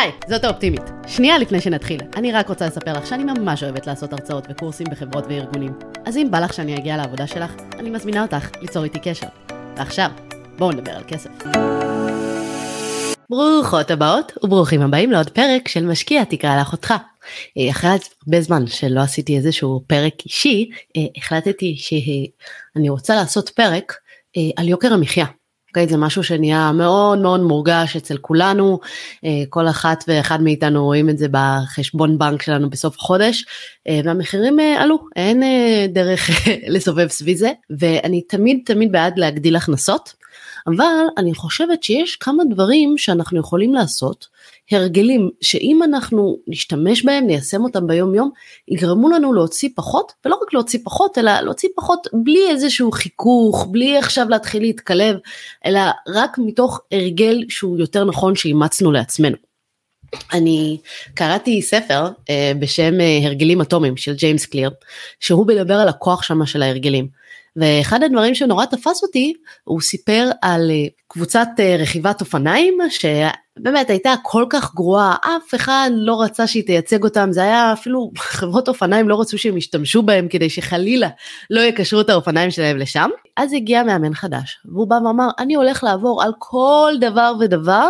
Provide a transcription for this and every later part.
היי, זאת האופטימית. שנייה לפני שנתחיל, אני רק רוצה לספר לך שאני ממש אוהבת לעשות הרצאות וקורסים בחברות וארגונים. אז אם בא לך שאני אגיע לעבודה שלך, אני מזמינה אותך ליצור איתי קשר. ועכשיו, בואו נדבר על כסף. ברוכות הבאות וברוכים הבאים לעוד פרק של משקיע תקרא לאחותך. אה, אחרי הרבה זמן שלא עשיתי איזשהו פרק אישי, אה, החלטתי שאני רוצה לעשות פרק אה, על יוקר המחיה. Okay, אוקיי? זה משהו שנהיה מאוד מאוד מורגש אצל כולנו, כל אחת ואחד מאיתנו רואים את זה בחשבון בנק שלנו בסוף החודש, והמחירים עלו, אין דרך לסובב סביב זה, ואני תמיד תמיד בעד להגדיל הכנסות, אבל אני חושבת שיש כמה דברים שאנחנו יכולים לעשות, הרגלים שאם אנחנו נשתמש בהם, ניישם אותם ביום יום, יגרמו לנו להוציא פחות, ולא רק להוציא פחות, אלא להוציא פחות בלי איזשהו חיכוך, בלי עכשיו להתחיל להתקלב, אלא רק מתוך הרגל שהוא יותר נכון שאימצנו לעצמנו. אני קראתי ספר uh, בשם uh, הרגלים אטומיים של ג'יימס קליר, שהוא מדבר על הכוח שמה של ההרגלים. ואחד הדברים שנורא תפס אותי, הוא סיפר על אה, קבוצת אה, רכיבת אופניים, שבאמת הייתה כל כך גרועה, אף אחד לא רצה שהיא תייצג אותם, זה היה אפילו חברות אופניים לא רצו שהם ישתמשו בהם כדי שחלילה לא יקשרו את האופניים שלהם לשם. אז הגיע מאמן חדש, והוא בא ואמר, אני הולך לעבור על כל דבר ודבר,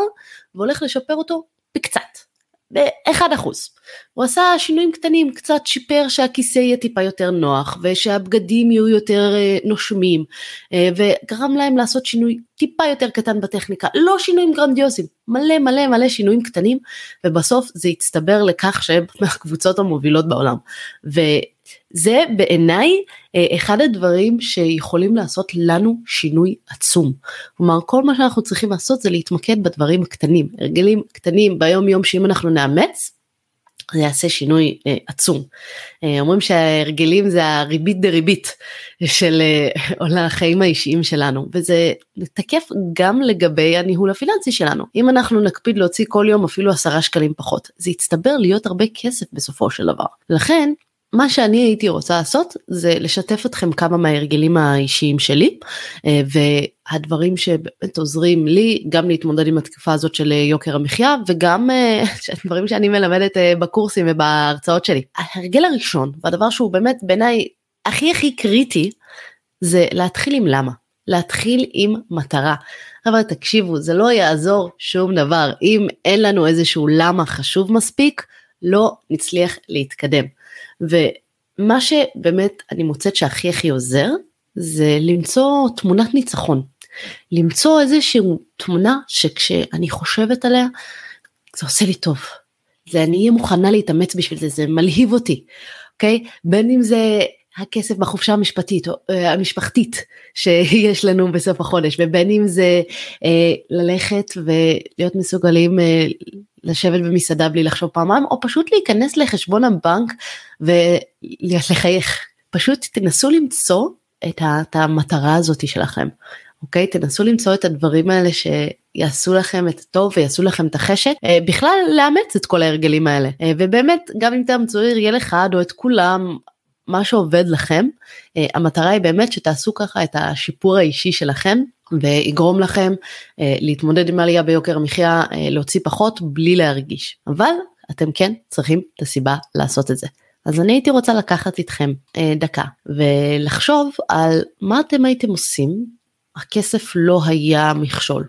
והולך לשפר אותו בקצת. ב-1%. הוא עשה שינויים קטנים, קצת שיפר שהכיסא יהיה טיפה יותר נוח ושהבגדים יהיו יותר אה, נושמים אה, וגרם להם לעשות שינוי טיפה יותר קטן בטכניקה, לא שינויים גרנדיוזיים, מלא מלא מלא שינויים קטנים ובסוף זה הצטבר לכך שהם מהקבוצות המובילות בעולם. ו... זה בעיניי אה, אחד הדברים שיכולים לעשות לנו שינוי עצום. כלומר כל מה שאנחנו צריכים לעשות זה להתמקד בדברים הקטנים, הרגלים קטנים ביום יום שאם אנחנו נאמץ זה יעשה שינוי אה, עצום. אה, אומרים שההרגלים זה הריבית דריבית של אה, החיים האישיים שלנו וזה תקף גם לגבי הניהול הפיננסי שלנו. אם אנחנו נקפיד להוציא כל יום אפילו עשרה שקלים פחות זה יצטבר להיות הרבה כסף בסופו של דבר. לכן מה שאני הייתי רוצה לעשות זה לשתף אתכם כמה מההרגלים האישיים שלי אה, והדברים שבאמת עוזרים לי גם להתמודד עם התקופה הזאת של אה, יוקר המחיה וגם אה, דברים שאני מלמדת בקורסים ובהרצאות שלי. ההרגל הראשון והדבר שהוא באמת בעיניי הכי הכי קריטי זה להתחיל עם למה. להתחיל עם מטרה. אבל תקשיבו זה לא יעזור שום דבר אם אין לנו איזשהו למה חשוב מספיק לא נצליח להתקדם. ומה שבאמת אני מוצאת שהכי הכי עוזר זה למצוא תמונת ניצחון. למצוא איזושהי תמונה שכשאני חושבת עליה זה עושה לי טוב. זה אני אהיה מוכנה להתאמץ בשביל זה, זה מלהיב אותי, אוקיי? בין אם זה הכסף בחופשה המשפטית או uh, המשפחתית שיש לנו בסוף החודש ובין אם זה uh, ללכת ולהיות מסוגלים uh, לשבת במסעדה בלי לחשוב פעמיים או פשוט להיכנס לחשבון הבנק ולחייך. פשוט תנסו למצוא את, ה, את המטרה הזאתי שלכם אוקיי? תנסו למצוא את הדברים האלה שיעשו לכם את הטוב ויעשו לכם את החשק בכלל לאמץ את כל ההרגלים האלה. ובאמת גם אם תאמצו הרגל אחד או את כולם מה שעובד לכם, uh, המטרה היא באמת שתעשו ככה את השיפור האישי שלכם ויגרום לכם uh, להתמודד עם עלייה ביוקר המחיה, uh, להוציא פחות בלי להרגיש. אבל אתם כן צריכים את הסיבה לעשות את זה. אז אני הייתי רוצה לקחת איתכם uh, דקה ולחשוב על מה אתם הייתם עושים, הכסף לא היה מכשול.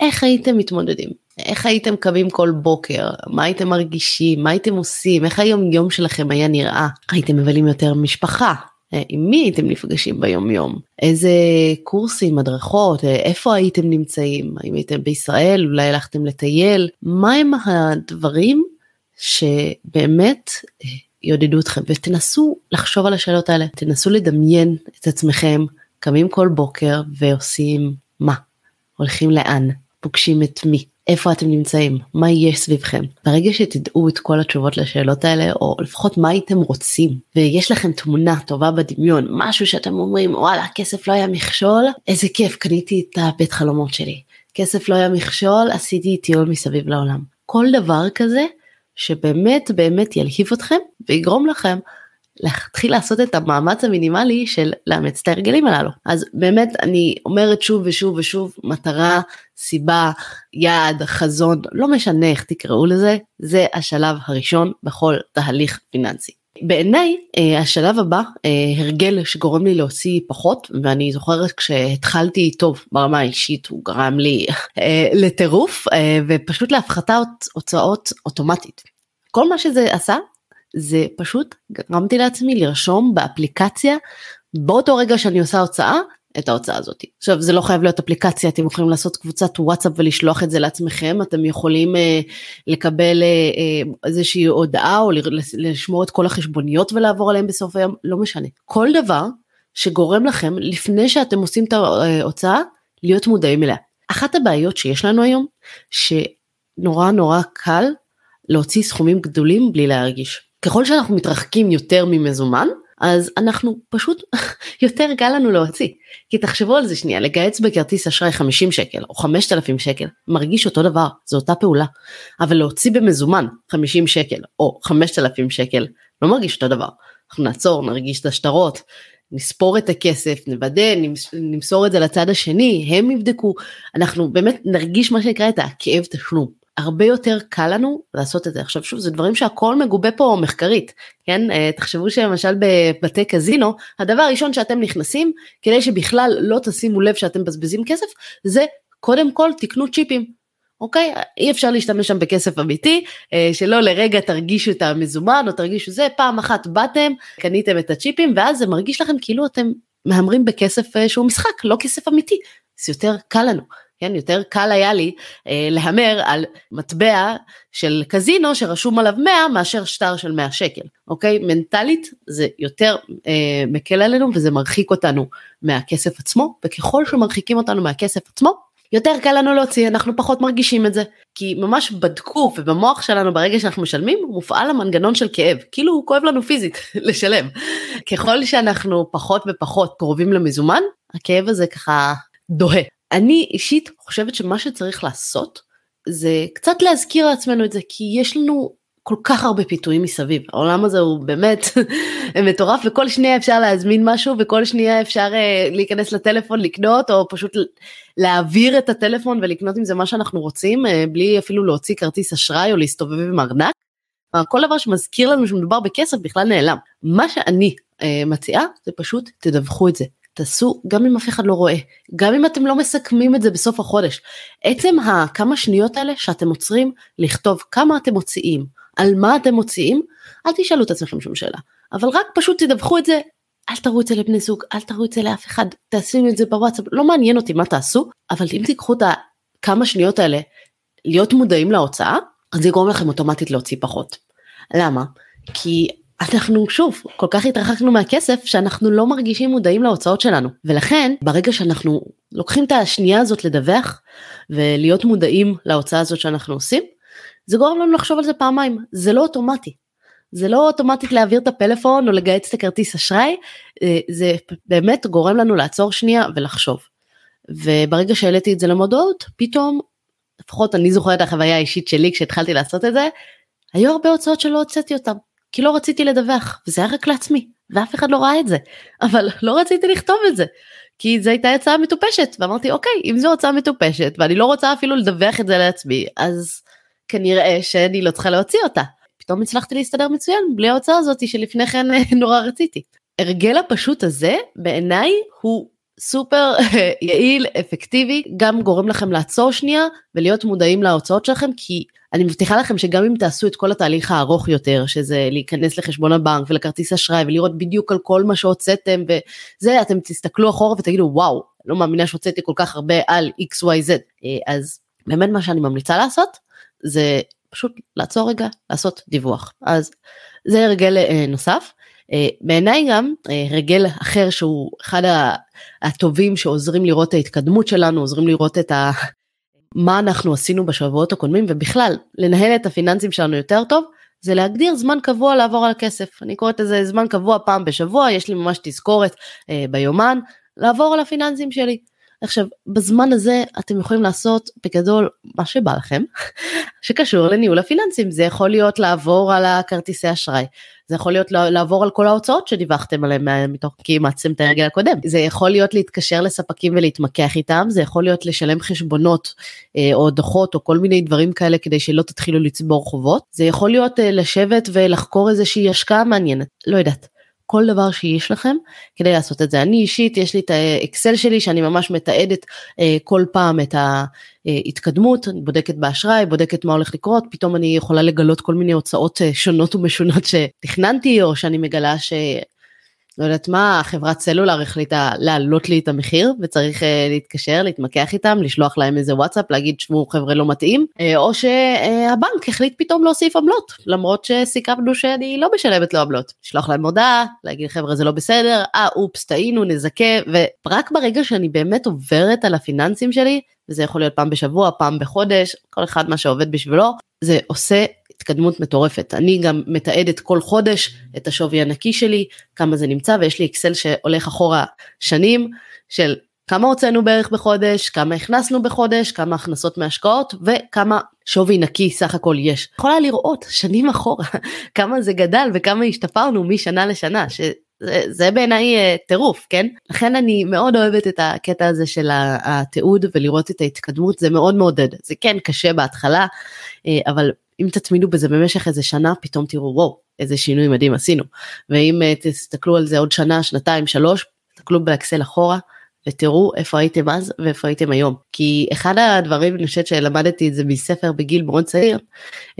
איך הייתם מתמודדים? איך הייתם קמים כל בוקר? מה הייתם מרגישים? מה הייתם עושים? איך היום יום שלכם היה נראה? הייתם מבלים יותר משפחה? אה, עם מי הייתם נפגשים ביום יום? איזה קורסים, הדרכות, אה, איפה הייתם נמצאים? האם הייתם בישראל? אולי הלכתם לטייל? מה הם הדברים שבאמת אה, יעודדו אתכם? ותנסו לחשוב על השאלות האלה, תנסו לדמיין את עצמכם קמים כל בוקר ועושים מה? הולכים לאן? פוגשים את מי? איפה אתם נמצאים, מה יש סביבכם. ברגע שתדעו את כל התשובות לשאלות האלה, או לפחות מה הייתם רוצים, ויש לכם תמונה טובה בדמיון, משהו שאתם אומרים, וואלה, כסף לא היה מכשול, איזה כיף, קניתי את הבית חלומות שלי. כסף לא היה מכשול, עשיתי טיול מסביב לעולם. כל דבר כזה, שבאמת באמת ילהיב אתכם, ויגרום לכם להתחיל לעשות את המאמץ המינימלי של לאמץ את ההרגלים הללו. אז באמת אני אומרת שוב ושוב ושוב, מטרה, סיבה, יעד, חזון, לא משנה איך תקראו לזה, זה השלב הראשון בכל תהליך פיננסי. בעיניי אה, השלב הבא אה, הרגל שגורם לי להוציא פחות ואני זוכרת כשהתחלתי טוב ברמה האישית הוא גרם לי אה, לטירוף ופשוט להפחתה הוצאות אוטומטית. כל מה שזה עשה זה פשוט גרמתי לעצמי לרשום באפליקציה באותו רגע שאני עושה הוצאה את ההוצאה הזאת. עכשיו זה לא חייב להיות אפליקציה אתם יכולים לעשות קבוצת וואטסאפ ולשלוח את זה לעצמכם אתם יכולים אה, לקבל אה, אה, איזושהי הודעה או לשמור את כל החשבוניות ולעבור עליהם בסוף היום לא משנה כל דבר שגורם לכם לפני שאתם עושים את ההוצאה להיות מודעים אליה. אחת הבעיות שיש לנו היום שנורא נורא קל להוציא סכומים גדולים בלי להרגיש. ככל שאנחנו מתרחקים יותר ממזומן אז אנחנו פשוט יותר קל לנו להוציא. כי תחשבו על זה שנייה, לגייץ בכרטיס אשראי 50 שקל או 5,000 שקל, מרגיש אותו דבר, זו אותה פעולה. אבל להוציא במזומן 50 שקל או 5,000 שקל, לא מרגיש אותו דבר. אנחנו נעצור, נרגיש את השטרות, נספור את הכסף, נוודא, נמסור את זה לצד השני, הם יבדקו, אנחנו באמת נרגיש מה שנקרא את הכאב תשלום. הרבה יותר קל לנו לעשות את זה. עכשיו שוב זה דברים שהכל מגובה פה מחקרית, כן? אה, תחשבו שלמשל בבתי קזינו, הדבר הראשון שאתם נכנסים, כדי שבכלל לא תשימו לב שאתם מבזבזים כסף, זה קודם כל תקנו צ'יפים. אוקיי? אי אפשר להשתמש שם בכסף אמיתי, אה, שלא לרגע תרגישו את המזומן או תרגישו זה, פעם אחת באתם, קניתם את הצ'יפים ואז זה מרגיש לכם כאילו אתם מהמרים בכסף אה, שהוא משחק, לא כסף אמיתי. זה יותר קל לנו. כן, יותר קל היה לי אה, להמר על מטבע של קזינו שרשום עליו 100 מאשר שטר של 100 שקל, אוקיי? מנטלית זה יותר אה, מקל עלינו וזה מרחיק אותנו מהכסף עצמו, וככל שמרחיקים אותנו מהכסף עצמו, יותר קל לנו להוציא, אנחנו פחות מרגישים את זה. כי ממש בדקו ובמוח שלנו ברגע שאנחנו משלמים מופעל המנגנון של כאב, כאילו הוא כואב לנו פיזית לשלם. ככל שאנחנו פחות ופחות קרובים למזומן, הכאב הזה ככה דוהה. אני אישית חושבת שמה שצריך לעשות זה קצת להזכיר לעצמנו את זה כי יש לנו כל כך הרבה פיתויים מסביב העולם הזה הוא באמת מטורף וכל שנייה אפשר להזמין משהו וכל שנייה אפשר uh, להיכנס לטלפון לקנות או פשוט להעביר את הטלפון ולקנות עם זה מה שאנחנו רוצים uh, בלי אפילו להוציא כרטיס אשראי או להסתובב עם ארנק. כל דבר שמזכיר לנו שמדובר בכסף בכלל נעלם. מה שאני uh, מציעה זה פשוט תדווחו את זה תעשו גם אם אף אחד לא רואה, גם אם אתם לא מסכמים את זה בסוף החודש. עצם הכמה שניות האלה שאתם עוצרים לכתוב כמה אתם מוציאים, על מה אתם מוציאים, אל תשאלו את עצמכם שום שאלה, אבל רק פשוט תדווחו את זה, אל תראו את זה לבני זוג, אל תראו את זה לאף אחד, תעשו את זה בוואטסאפ, לא מעניין אותי מה תעשו, אבל אם תיקחו את הכמה שניות האלה להיות מודעים להוצאה, אז זה יגרום לכם אוטומטית להוציא פחות. למה? כי אנחנו שוב כל כך התרחקנו מהכסף שאנחנו לא מרגישים מודעים להוצאות שלנו ולכן ברגע שאנחנו לוקחים את השנייה הזאת לדווח ולהיות מודעים להוצאה הזאת שאנחנו עושים זה גורם לנו לחשוב על זה פעמיים זה לא אוטומטי. זה לא אוטומטית להעביר את הפלאפון או לגייס את הכרטיס אשראי אה, זה באמת גורם לנו לעצור שנייה ולחשוב. וברגע שהעליתי את זה למודעות פתאום לפחות אני זוכרת החוויה האישית שלי כשהתחלתי לעשות את זה היו הרבה הוצאות שלא הוצאתי אותם כי לא רציתי לדווח וזה היה רק לעצמי ואף אחד לא ראה את זה אבל לא רציתי לכתוב את זה כי זו הייתה הצעה מטופשת ואמרתי אוקיי אם זו הצעה מטופשת ואני לא רוצה אפילו לדווח את זה לעצמי אז כנראה שאני לא צריכה להוציא אותה. פתאום הצלחתי להסתדר מצוין בלי ההוצאה הזאת שלפני כן נורא רציתי. הרגל הפשוט הזה בעיניי הוא סופר יעיל אפקטיבי גם גורם לכם לעצור שנייה ולהיות מודעים להוצאות שלכם כי אני מבטיחה לכם שגם אם תעשו את כל התהליך הארוך יותר שזה להיכנס לחשבון הבנק ולכרטיס אשראי ולראות בדיוק על כל מה שהוצאתם וזה אתם תסתכלו אחורה ותגידו וואו לא מאמינה שהוצאתי כל כך הרבה על xyz אה, אז באמת מה שאני ממליצה לעשות זה פשוט לעצור רגע לעשות דיווח אז זה הרגל אה, נוסף. אה, בעיניי גם הרגל אחר שהוא אחד הטובים שעוזרים לראות את ההתקדמות שלנו עוזרים לראות את ה... מה אנחנו עשינו בשבועות הקודמים ובכלל לנהל את הפיננסים שלנו יותר טוב זה להגדיר זמן קבוע לעבור על הכסף אני קוראת לזה זמן קבוע פעם בשבוע יש לי ממש תזכורת אה, ביומן לעבור על הפיננסים שלי. עכשיו בזמן הזה אתם יכולים לעשות בגדול מה שבא לכם שקשור לניהול הפיננסים זה יכול להיות לעבור על הכרטיסי אשראי זה יכול להיות לעבור על כל ההוצאות שדיווחתם עליהן מתוך כי אימצתם את הרגל הקודם. זה יכול להיות להתקשר לספקים ולהתמקח איתם, זה יכול להיות לשלם חשבונות אה, או דוחות או כל מיני דברים כאלה כדי שלא תתחילו לצבור חובות. זה יכול להיות אה, לשבת ולחקור איזושהי השקעה מעניינת, לא יודעת. כל דבר שיש לכם כדי לעשות את זה. אני אישית יש לי את האקסל שלי שאני ממש מתעדת אה, כל פעם את ההתקדמות, אני בודקת באשראי, בודקת מה הולך לקרות, פתאום אני יכולה לגלות כל מיני הוצאות אה, שונות ומשונות שתכננתי או שאני מגלה ש... לא יודעת מה, חברת סלולר החליטה להעלות לי את המחיר וצריך uh, להתקשר, להתמקח איתם, לשלוח להם איזה וואטסאפ, להגיד שמעו חבר'ה לא מתאים, uh, או שהבנק uh, החליט פתאום להוסיף עמלות, למרות שסיכמנו שאני לא משלמת לו עמלות. לשלוח להם הודעה, להגיד חבר'ה זה לא בסדר, אה אופס טעינו, נזכה, ורק ברגע שאני באמת עוברת על הפיננסים שלי, וזה יכול להיות פעם בשבוע, פעם בחודש, כל אחד מה שעובד בשבילו, זה עושה התקדמות מטורפת. אני גם מתעדת כל חודש את השווי הנקי שלי, כמה זה נמצא, ויש לי אקסל שהולך אחורה שנים של כמה הוצאנו בערך בחודש, כמה הכנסנו בחודש, כמה הכנסות מהשקעות וכמה שווי נקי סך הכל יש. יכולה לראות שנים אחורה כמה זה גדל וכמה השתפרנו משנה לשנה. ש... זה, זה בעיניי אה, טירוף כן לכן אני מאוד אוהבת את הקטע הזה של התיעוד ולראות את ההתקדמות זה מאוד מעודד זה כן קשה בהתחלה אה, אבל אם תתמידו בזה במשך איזה שנה פתאום תראו וואו איזה שינוי מדהים עשינו ואם uh, תסתכלו על זה עוד שנה שנתיים שלוש תסתכלו באקסל אחורה ותראו איפה הייתם אז ואיפה הייתם היום כי אחד הדברים אני חושבת שלמדתי את זה מספר בגיל מאוד צעיר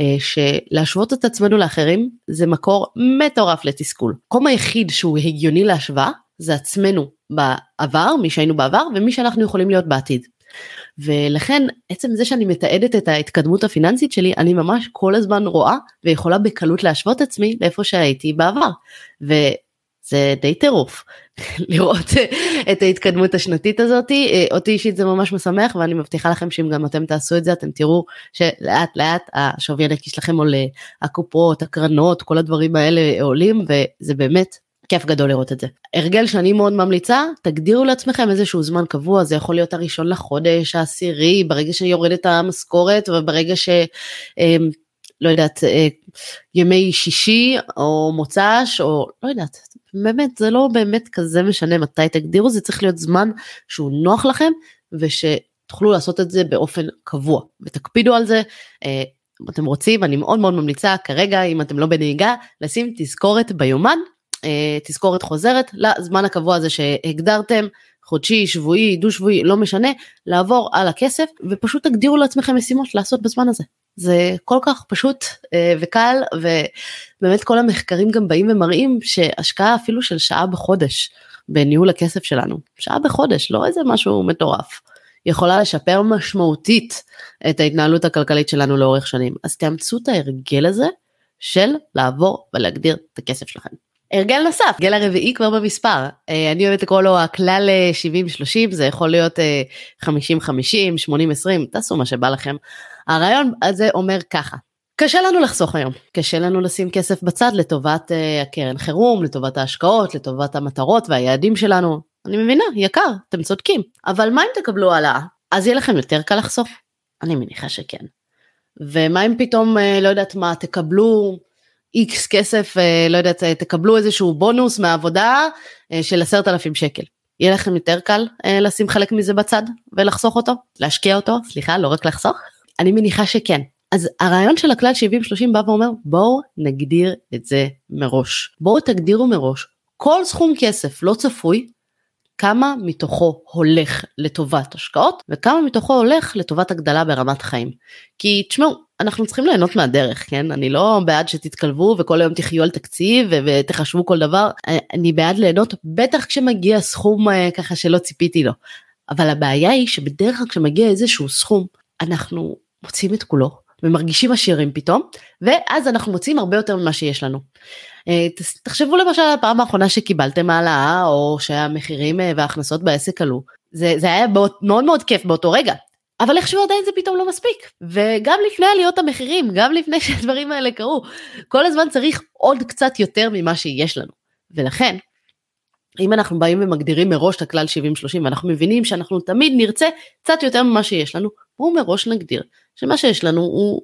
אה, שלהשוות את עצמנו לאחרים זה מקור מטורף לתסכול. מקום היחיד שהוא הגיוני להשוואה זה עצמנו בעבר מי שהיינו בעבר ומי שאנחנו יכולים להיות בעתיד. ולכן עצם זה שאני מתעדת את ההתקדמות הפיננסית שלי אני ממש כל הזמן רואה ויכולה בקלות להשוות עצמי לאיפה שהייתי בעבר. וזה די טירוף לראות את ההתקדמות השנתית הזאתי אותי אישית זה ממש משמח ואני מבטיחה לכם שאם גם אתם תעשו את זה אתם תראו שלאט לאט השווי הנקי שלכם עולה הקופות הקרנות כל הדברים האלה עולים וזה באמת כיף גדול לראות את זה. הרגל שאני מאוד ממליצה, תגדירו לעצמכם איזשהו זמן קבוע, זה יכול להיות הראשון לחודש, העשירי, ברגע שיורדת המשכורת וברגע ש... אמ, לא יודעת, אה, ימי שישי או מוצ"ש או לא יודעת, באמת זה לא באמת כזה משנה מתי תגדירו, זה צריך להיות זמן שהוא נוח לכם ושתוכלו לעשות את זה באופן קבוע ותקפידו על זה. אה, אם אתם רוצים אני מאוד מאוד ממליצה כרגע אם אתם לא בנהיגה לשים תזכורת ביומן תזכורת חוזרת לזמן הקבוע הזה שהגדרתם, חודשי, שבועי, דו שבועי, לא משנה, לעבור על הכסף ופשוט תגדירו לעצמכם משימות לעשות בזמן הזה. זה כל כך פשוט אה, וקל ובאמת כל המחקרים גם באים ומראים שהשקעה אפילו של שעה בחודש בניהול הכסף שלנו, שעה בחודש, לא איזה משהו מטורף, יכולה לשפר משמעותית את ההתנהלות הכלכלית שלנו לאורך שנים. אז תאמצו את ההרגל הזה של לעבור ולהגדיר את הכסף שלכם. הרגל נוסף, הרגל הרביעי כבר במספר, אה, אני אוהבת לקרוא לו הכלל 70-30, אה, זה יכול להיות 50-50, 80-20, תעשו מה שבא לכם. הרעיון הזה אומר ככה, קשה לנו לחסוך היום, קשה לנו לשים כסף בצד לטובת הקרן חירום, לטובת ההשקעות, לטובת המטרות והיעדים שלנו. אני מבינה, יקר, אתם צודקים. אבל מה אם תקבלו העלאה? אז יהיה לכם יותר קל לחסוך? אני מניחה שכן. ומה אם פתאום, לא יודעת מה, תקבלו איקס כסף, אה, לא יודעת, אה, תקבלו איזשהו בונוס מהעבודה אה, של עשרת אלפים שקל. יהיה לכם יותר קל לשים חלק מזה בצד ולחסוך אותו, להשקיע אותו, סליחה, לא רק לחסוך? אני מניחה שכן. אז הרעיון של הכלל 70-30 בא ואומר בואו נגדיר את זה מראש. בואו תגדירו מראש כל סכום כסף לא צפוי כמה מתוכו הולך לטובת השקעות וכמה מתוכו הולך לטובת הגדלה ברמת חיים. כי תשמעו, אנחנו צריכים ליהנות מהדרך, כן? אני לא בעד שתתקלבו וכל היום תחיו על תקציב ותחשבו כל דבר, אני בעד ליהנות, בטח כשמגיע סכום אה, ככה שלא ציפיתי לו. אבל הבעיה היא שבדרך כלל כשמגיע איזשהו סכום, אנחנו מוצאים את כולו ומרגישים עשירים פתאום, ואז אנחנו מוצאים הרבה יותר ממה שיש לנו. אה, תחשבו למשל על הפעם האחרונה שקיבלתם העלאה או שהמחירים אה, וההכנסות בעסק עלו. זה, זה היה מאוד מאוד כיף באותו רגע. אבל איכשהו עדיין זה פתאום לא מספיק וגם לפני עליות המחירים גם לפני שהדברים האלה קרו כל הזמן צריך עוד קצת יותר ממה שיש לנו ולכן אם אנחנו באים ומגדירים מראש את הכלל 70-30 ואנחנו מבינים שאנחנו תמיד נרצה קצת יותר ממה שיש לנו, בואו מראש נגדיר שמה שיש לנו הוא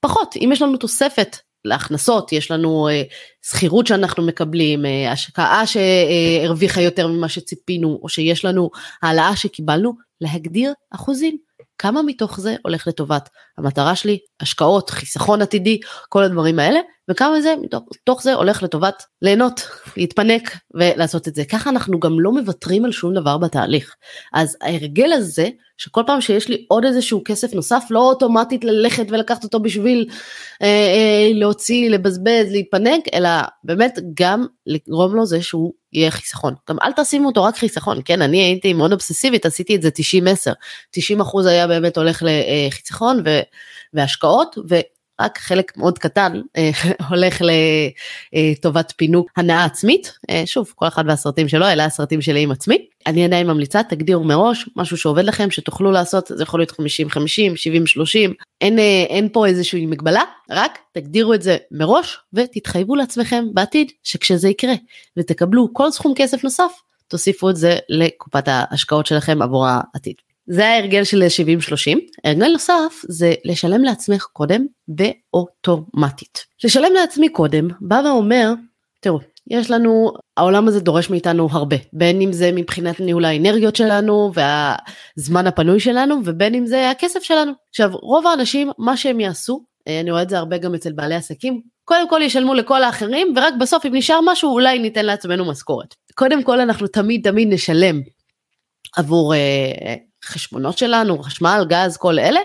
פחות, אם יש לנו תוספת להכנסות, יש לנו אה, שכירות שאנחנו מקבלים, אה, השקעה שהרוויחה יותר ממה שציפינו, או שיש לנו העלאה שקיבלנו, להגדיר אחוזים. כמה מתוך זה הולך לטובת המטרה שלי, השקעות, חיסכון עתידי, כל הדברים האלה, וכמה זה מתוך, זה הולך לטובת ליהנות, להתפנק ולעשות את זה. ככה אנחנו גם לא מוותרים על שום דבר בתהליך. אז ההרגל הזה, שכל פעם שיש לי עוד איזשהו כסף נוסף, לא אוטומטית ללכת ולקחת אותו בשביל אה, אה, להוציא, לבזבז, להתפנק, אלא באמת גם לגרום לו זה שהוא יהיה חיסכון. גם אל תשימו אותו רק חיסכון, כן, אני הייתי מאוד אובססיבית, עשיתי את זה 90-10. 90 אחוז היה באמת הולך לחיסכון ו, ורק חלק מאוד קטן אה, הולך לטובת פינוק הנאה עצמית. אה, שוב, כל אחד והסרטים שלו, אלה הסרטים שלי עם עצמי. אני עדיין ממליצה, תגדירו מראש משהו שעובד לכם, שתוכלו לעשות, זה יכול להיות 50-50, 70-30, אין, אה, אין פה איזושהי מגבלה, רק תגדירו את זה מראש ותתחייבו לעצמכם בעתיד שכשזה יקרה ותקבלו כל סכום כסף נוסף, תוסיפו את זה לקופת ההשקעות שלכם עבור העתיד. זה ההרגל של 70-30. הרגל נוסף זה לשלם לעצמך קודם באוטומטית. לשלם לעצמי קודם בא ואומר, תראו, יש לנו, העולם הזה דורש מאיתנו הרבה, בין אם זה מבחינת ניהול האנרגיות שלנו והזמן הפנוי שלנו ובין אם זה הכסף שלנו. עכשיו רוב האנשים מה שהם יעשו, אה, אני רואה את זה הרבה גם אצל בעלי עסקים, קודם כל ישלמו לכל האחרים ורק בסוף אם נשאר משהו אולי ניתן לעצמנו משכורת. קודם כל אנחנו תמיד תמיד נשלם עבור אה, חשבונות שלנו, חשמל, גז, כל אלה,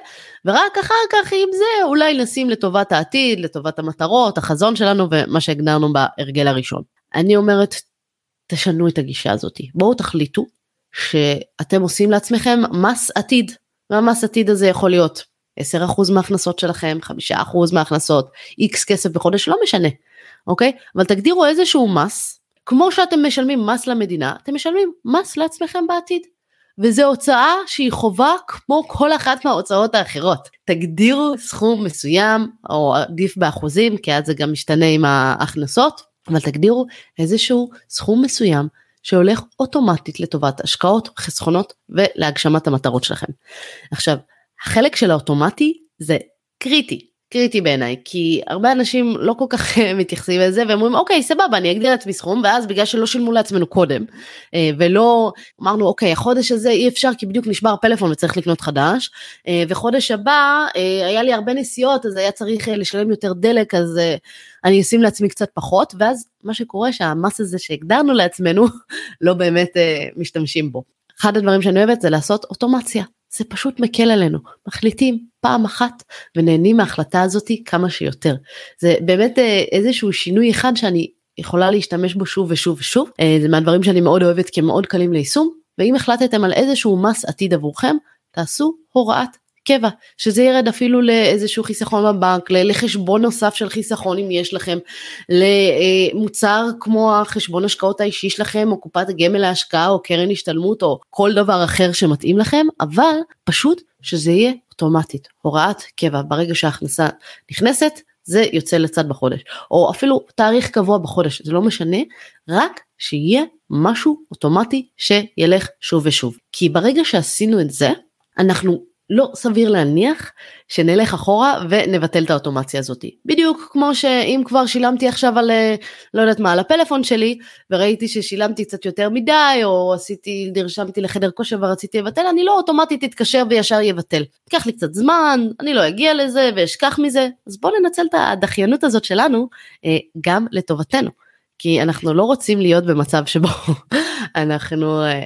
ורק אחר כך עם זה אולי נשים לטובת העתיד, לטובת המטרות, החזון שלנו ומה שהגדרנו בהרגל הראשון. אני אומרת, תשנו את הגישה הזאת, בואו תחליטו שאתם עושים לעצמכם מס עתיד, והמס עתיד הזה יכול להיות 10% מההכנסות שלכם, 5% מההכנסות, X כסף בחודש, לא משנה, אוקיי? אבל תגדירו איזשהו מס, כמו שאתם משלמים מס למדינה, אתם משלמים מס לעצמכם בעתיד. וזו הוצאה שהיא חובה כמו כל אחת מההוצאות האחרות. תגדירו סכום מסוים, או עדיף באחוזים, כי אז זה גם משתנה עם ההכנסות, אבל תגדירו איזשהו סכום מסוים שהולך אוטומטית לטובת השקעות, חסכונות ולהגשמת המטרות שלכם. עכשיו, החלק של האוטומטי זה קריטי. קריטי בעיניי כי הרבה אנשים לא כל כך מתייחסים לזה ואומרים אוקיי סבבה אני אגדיר לעצמי סכום ואז בגלל שלא שילמו לעצמנו קודם אה, ולא אמרנו אוקיי החודש הזה אי אפשר כי בדיוק נשבר פלאפון וצריך לקנות חדש אה, וחודש הבא אה, היה לי הרבה נסיעות אז היה צריך לשלם יותר דלק אז אני אשים לעצמי קצת פחות ואז מה שקורה שהמס הזה שהגדרנו לעצמנו לא באמת משתמשים בו. אחד הדברים שאני אוהבת זה לעשות אוטומציה זה פשוט מקל עלינו. מחליטים פעם אחת ונהנים מההחלטה הזאתי כמה שיותר. זה באמת אה, איזשהו שינוי אחד שאני יכולה להשתמש בו שוב ושוב ושוב. אה, זה מהדברים שאני מאוד אוהבת כי הם מאוד קלים ליישום. ואם החלטתם על איזשהו מס עתיד עבורכם תעשו הוראת קבע, שזה ירד אפילו לאיזשהו חיסכון בבנק, לחשבון נוסף של חיסכון אם יש לכם, למוצר כמו החשבון השקעות האישי שלכם, או קופת הגמל להשקעה, או קרן השתלמות, או כל דבר אחר שמתאים לכם, אבל פשוט שזה יהיה אוטומטית, הוראת קבע, ברגע שההכנסה נכנסת, זה יוצא לצד בחודש, או אפילו תאריך קבוע בחודש, זה לא משנה, רק שיהיה משהו אוטומטי שילך שוב ושוב. כי ברגע שעשינו את זה, אנחנו לא סביר להניח שנלך אחורה ונבטל את האוטומציה הזאת. בדיוק כמו שאם כבר שילמתי עכשיו על אה, לא יודעת מה על הפלאפון שלי וראיתי ששילמתי קצת יותר מדי או עשיתי נרשמתי לחדר כושר ורציתי לבטל אני לא אוטומטית אתקשר וישר יבטל. ייקח לי קצת זמן אני לא אגיע לזה ואשכח מזה אז בואו ננצל את הדחיינות הזאת שלנו אה, גם לטובתנו. כי אנחנו לא רוצים להיות במצב שבו אנחנו אה,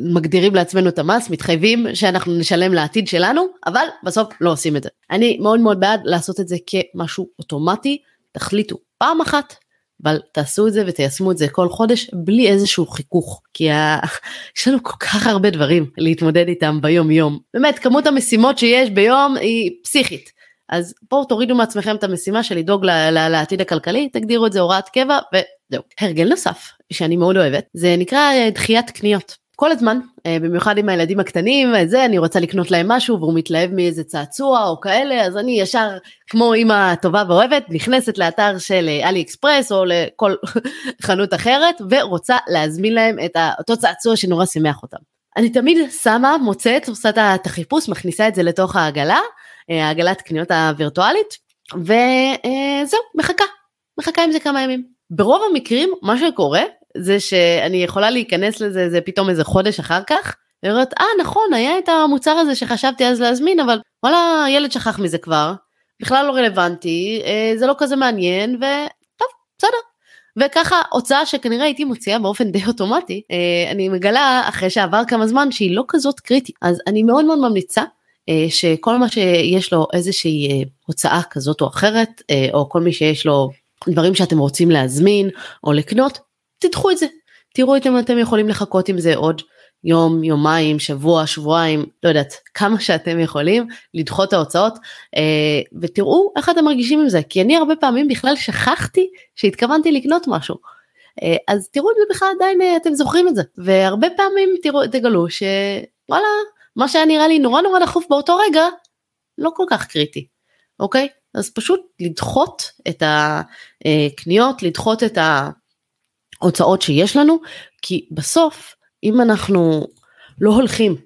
מגדירים לעצמנו את המס, מתחייבים שאנחנו נשלם לעתיד שלנו, אבל בסוף לא עושים את זה. אני מאוד מאוד בעד לעשות את זה כמשהו אוטומטי, תחליטו פעם אחת, אבל תעשו את זה ותיישמו את זה כל חודש בלי איזשהו חיכוך, כי ה... יש לנו כל כך הרבה דברים להתמודד איתם ביום יום. באמת, כמות המשימות שיש ביום היא פסיכית. אז בואו תורידו מעצמכם את המשימה של לדאוג לעתיד הכלכלי, תגדירו את זה הוראת קבע וזהו. הרגל נוסף שאני מאוד אוהבת, זה נקרא דחיית קניות. כל הזמן, אה, במיוחד עם הילדים הקטנים, זה, אני רוצה לקנות להם משהו והוא מתלהב מאיזה צעצוע או כאלה, אז אני ישר, כמו אימא טובה ואוהבת, נכנסת לאתר של אה, אלי אקספרס או לכל חנות אחרת, ורוצה להזמין להם את אותו צעצוע שנורא שימח אותם. אני תמיד שמה, מוצאת, עושה את החיפוש, מכניסה את זה לתוך העגלה, העגלת קניות הווירטואלית, וזהו, מחכה, מחכה עם זה כמה ימים. ברוב המקרים מה שקורה זה שאני יכולה להיכנס לזה זה פתאום איזה חודש אחר כך ולראות אה נכון היה את המוצר הזה שחשבתי אז להזמין אבל וואלה ילד שכח מזה כבר בכלל לא רלוונטי אה, זה לא כזה מעניין וטוב בסדר. וככה הוצאה שכנראה הייתי מוציאה באופן די אוטומטי אה, אני מגלה אחרי שעבר כמה זמן שהיא לא כזאת קריטית אז אני מאוד מאוד ממליצה אה, שכל מה שיש לו איזושהי הוצאה כזאת או אחרת או כל מי שיש לו דברים שאתם רוצים להזמין או לקנות תדחו את זה תראו אם אתם יכולים לחכות עם זה עוד יום, יומיים, שבוע, שבועיים, לא יודעת, כמה שאתם יכולים לדחות ההוצאות אה, ותראו איך אתם מרגישים עם זה, כי אני הרבה פעמים בכלל שכחתי שהתכוונתי לקנות משהו. אה, אז תראו אם זה בכלל עדיין אה, אתם זוכרים את זה, והרבה פעמים תראו, תגלו שוואלה, מה שהיה נראה לי נורא נורא דחוף באותו רגע, לא כל כך קריטי, אוקיי? אז פשוט לדחות את הקניות, לדחות את ההוצאות שיש לנו, כי בסוף אם אנחנו לא הולכים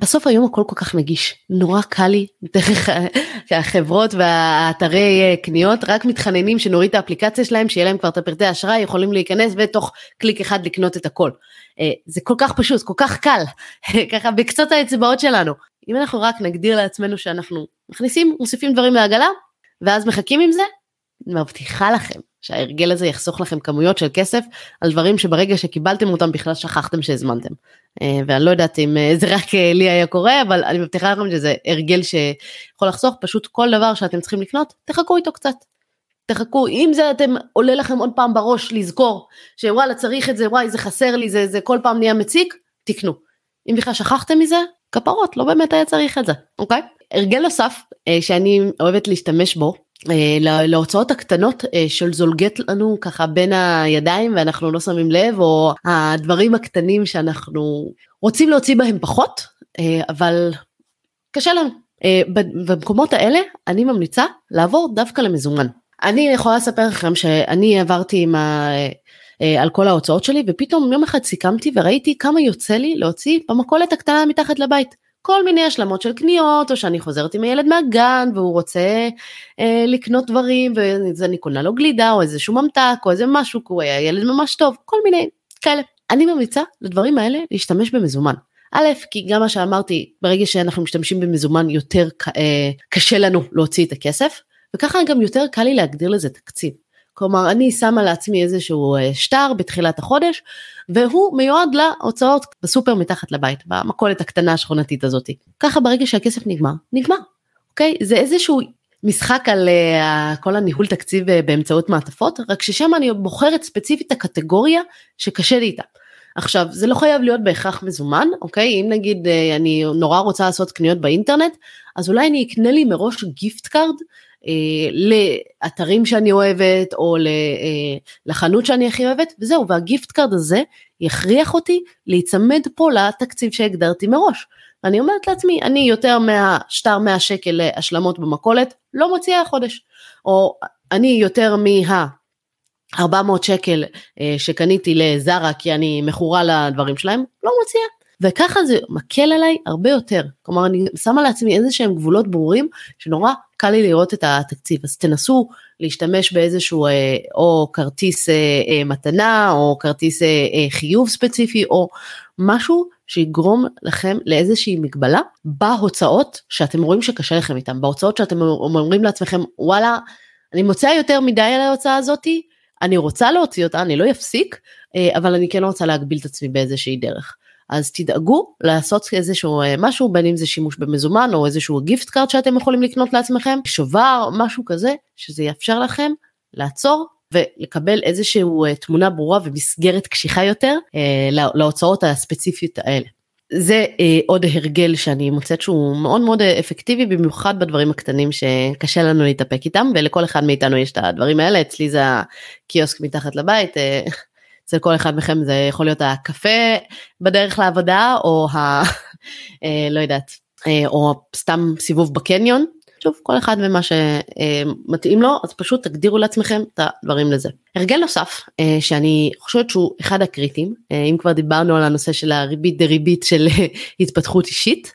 בסוף היום הכל כל כך נגיש נורא קל לי דרך החברות והאתרי קניות רק מתחננים שנוריד את האפליקציה שלהם שיהיה להם כבר את הפרטי האשראי יכולים להיכנס ותוך קליק אחד לקנות את הכל. אה, זה כל כך פשוט כל כך קל ככה בקצות האצבעות שלנו אם אנחנו רק נגדיר לעצמנו שאנחנו מכניסים מוסיפים דברים לעגלה ואז מחכים עם זה מבטיחה לכם שההרגל הזה יחסוך לכם כמויות של כסף על דברים שברגע שקיבלתם אותם בכלל שכחתם שהזמנתם. אה, ואני לא יודעת אם אה, זה רק אה, לי היה קורה אבל אני מבטיחה לכם שזה הרגל שיכול לחסוך פשוט כל דבר שאתם צריכים לקנות תחכו איתו קצת. תחכו אם זה אתם עולה לכם עוד פעם בראש לזכור שוואלה צריך את זה וואי זה חסר לי זה זה כל פעם נהיה מציק תקנו. אם בכלל שכחתם מזה כפרות לא באמת היה צריך את זה אוקיי הרגל נוסף שאני אוהבת להשתמש בו להוצאות הקטנות אה, של זולגת לנו ככה בין הידיים ואנחנו לא שמים לב או הדברים הקטנים שאנחנו רוצים להוציא בהם פחות אה, אבל קשה לנו. במקומות האלה אני ממליצה לעבור דווקא למזומן. אני יכולה לספר לכם שאני עברתי עם ה... על כל ההוצאות שלי ופתאום יום אחד סיכמתי וראיתי כמה יוצא לי להוציא במכולת הקטנה מתחת לבית. כל מיני השלמות של קניות, או שאני חוזרת עם הילד מהגן והוא רוצה אה, לקנות דברים, ואז אני קונה לו גלידה, או איזשהו ממתק, או איזה משהו, כי הוא היה ילד ממש טוב, כל מיני כאלה. אני ממליצה לדברים האלה להשתמש במזומן. א', כי גם מה שאמרתי, ברגע שאנחנו משתמשים במזומן יותר אה, קשה לנו להוציא את הכסף, וככה גם יותר קל לי להגדיר לזה תקציב. כלומר אני שמה לעצמי איזשהו אה, שטר בתחילת החודש והוא מיועד להוצאות בסופר מתחת לבית במכולת הקטנה השכונתית הזאתי. ככה ברגע שהכסף נגמר נגמר. אוקיי זה איזשהו משחק על uh, כל הניהול תקציב uh, באמצעות מעטפות רק ששם אני בוחרת ספציפית הקטגוריה שקשה לי איתה. עכשיו זה לא חייב להיות בהכרח מזומן אוקיי אם נגיד uh, אני נורא רוצה לעשות קניות באינטרנט אז אולי אני אקנה לי מראש gift card לאתרים שאני אוהבת או אה, לחנות שאני הכי אוהבת וזהו וה gift card הזה יכריח אותי להיצמד פה לתקציב שהגדרתי מראש. אני אומרת לעצמי אני יותר מהשטר 100 שקל להשלמות במכולת לא מוציאה החודש או אני יותר מה 400 שקל אה, שקניתי לזרה כי אני מכורה לדברים שלהם לא מוציאה וככה זה מקל עליי הרבה יותר. כלומר אני שמה לעצמי איזה שהם גבולות ברורים שנורא קל לי לראות את התקציב. אז תנסו להשתמש באיזשהו אה, או כרטיס אה, אה, מתנה או כרטיס אה, אה, חיוב ספציפי או משהו שיגרום לכם לאיזושהי מגבלה בהוצאות שאתם רואים שקשה לכם איתם. בהוצאות שאתם אומרים לעצמכם וואלה אני מוצאה יותר מדי על ההוצאה הזאתי אני רוצה להוציא אותה אני לא אפסיק אה, אבל אני כן רוצה להגביל את עצמי באיזושהי דרך. אז תדאגו לעשות איזשהו אה, משהו בין אם זה שימוש במזומן או איזשהו גיפט קארט שאתם יכולים לקנות לעצמכם שובר משהו כזה שזה יאפשר לכם לעצור ולקבל איזשהו אה, תמונה ברורה ומסגרת קשיחה יותר אה, להוצאות הספציפיות האלה. זה אה, עוד הרגל שאני מוצאת שהוא מאוד מאוד אפקטיבי במיוחד בדברים הקטנים שקשה לנו להתאפק איתם ולכל אחד מאיתנו יש את הדברים האלה אצלי זה הקיוסק מתחת לבית אה, אצל כל אחד מכם זה יכול להיות הקפה בדרך לעבודה או ה... אה, לא יודעת, אה, או סתם סיבוב בקניון. שוב, כל אחד ומה שמתאים לו, אז פשוט תגדירו לעצמכם את הדברים לזה. הרגל נוסף, אה, שאני חושבת שהוא אחד הקריטים, אם כבר דיברנו על הנושא של הריבית דריבית של התפתחות אישית,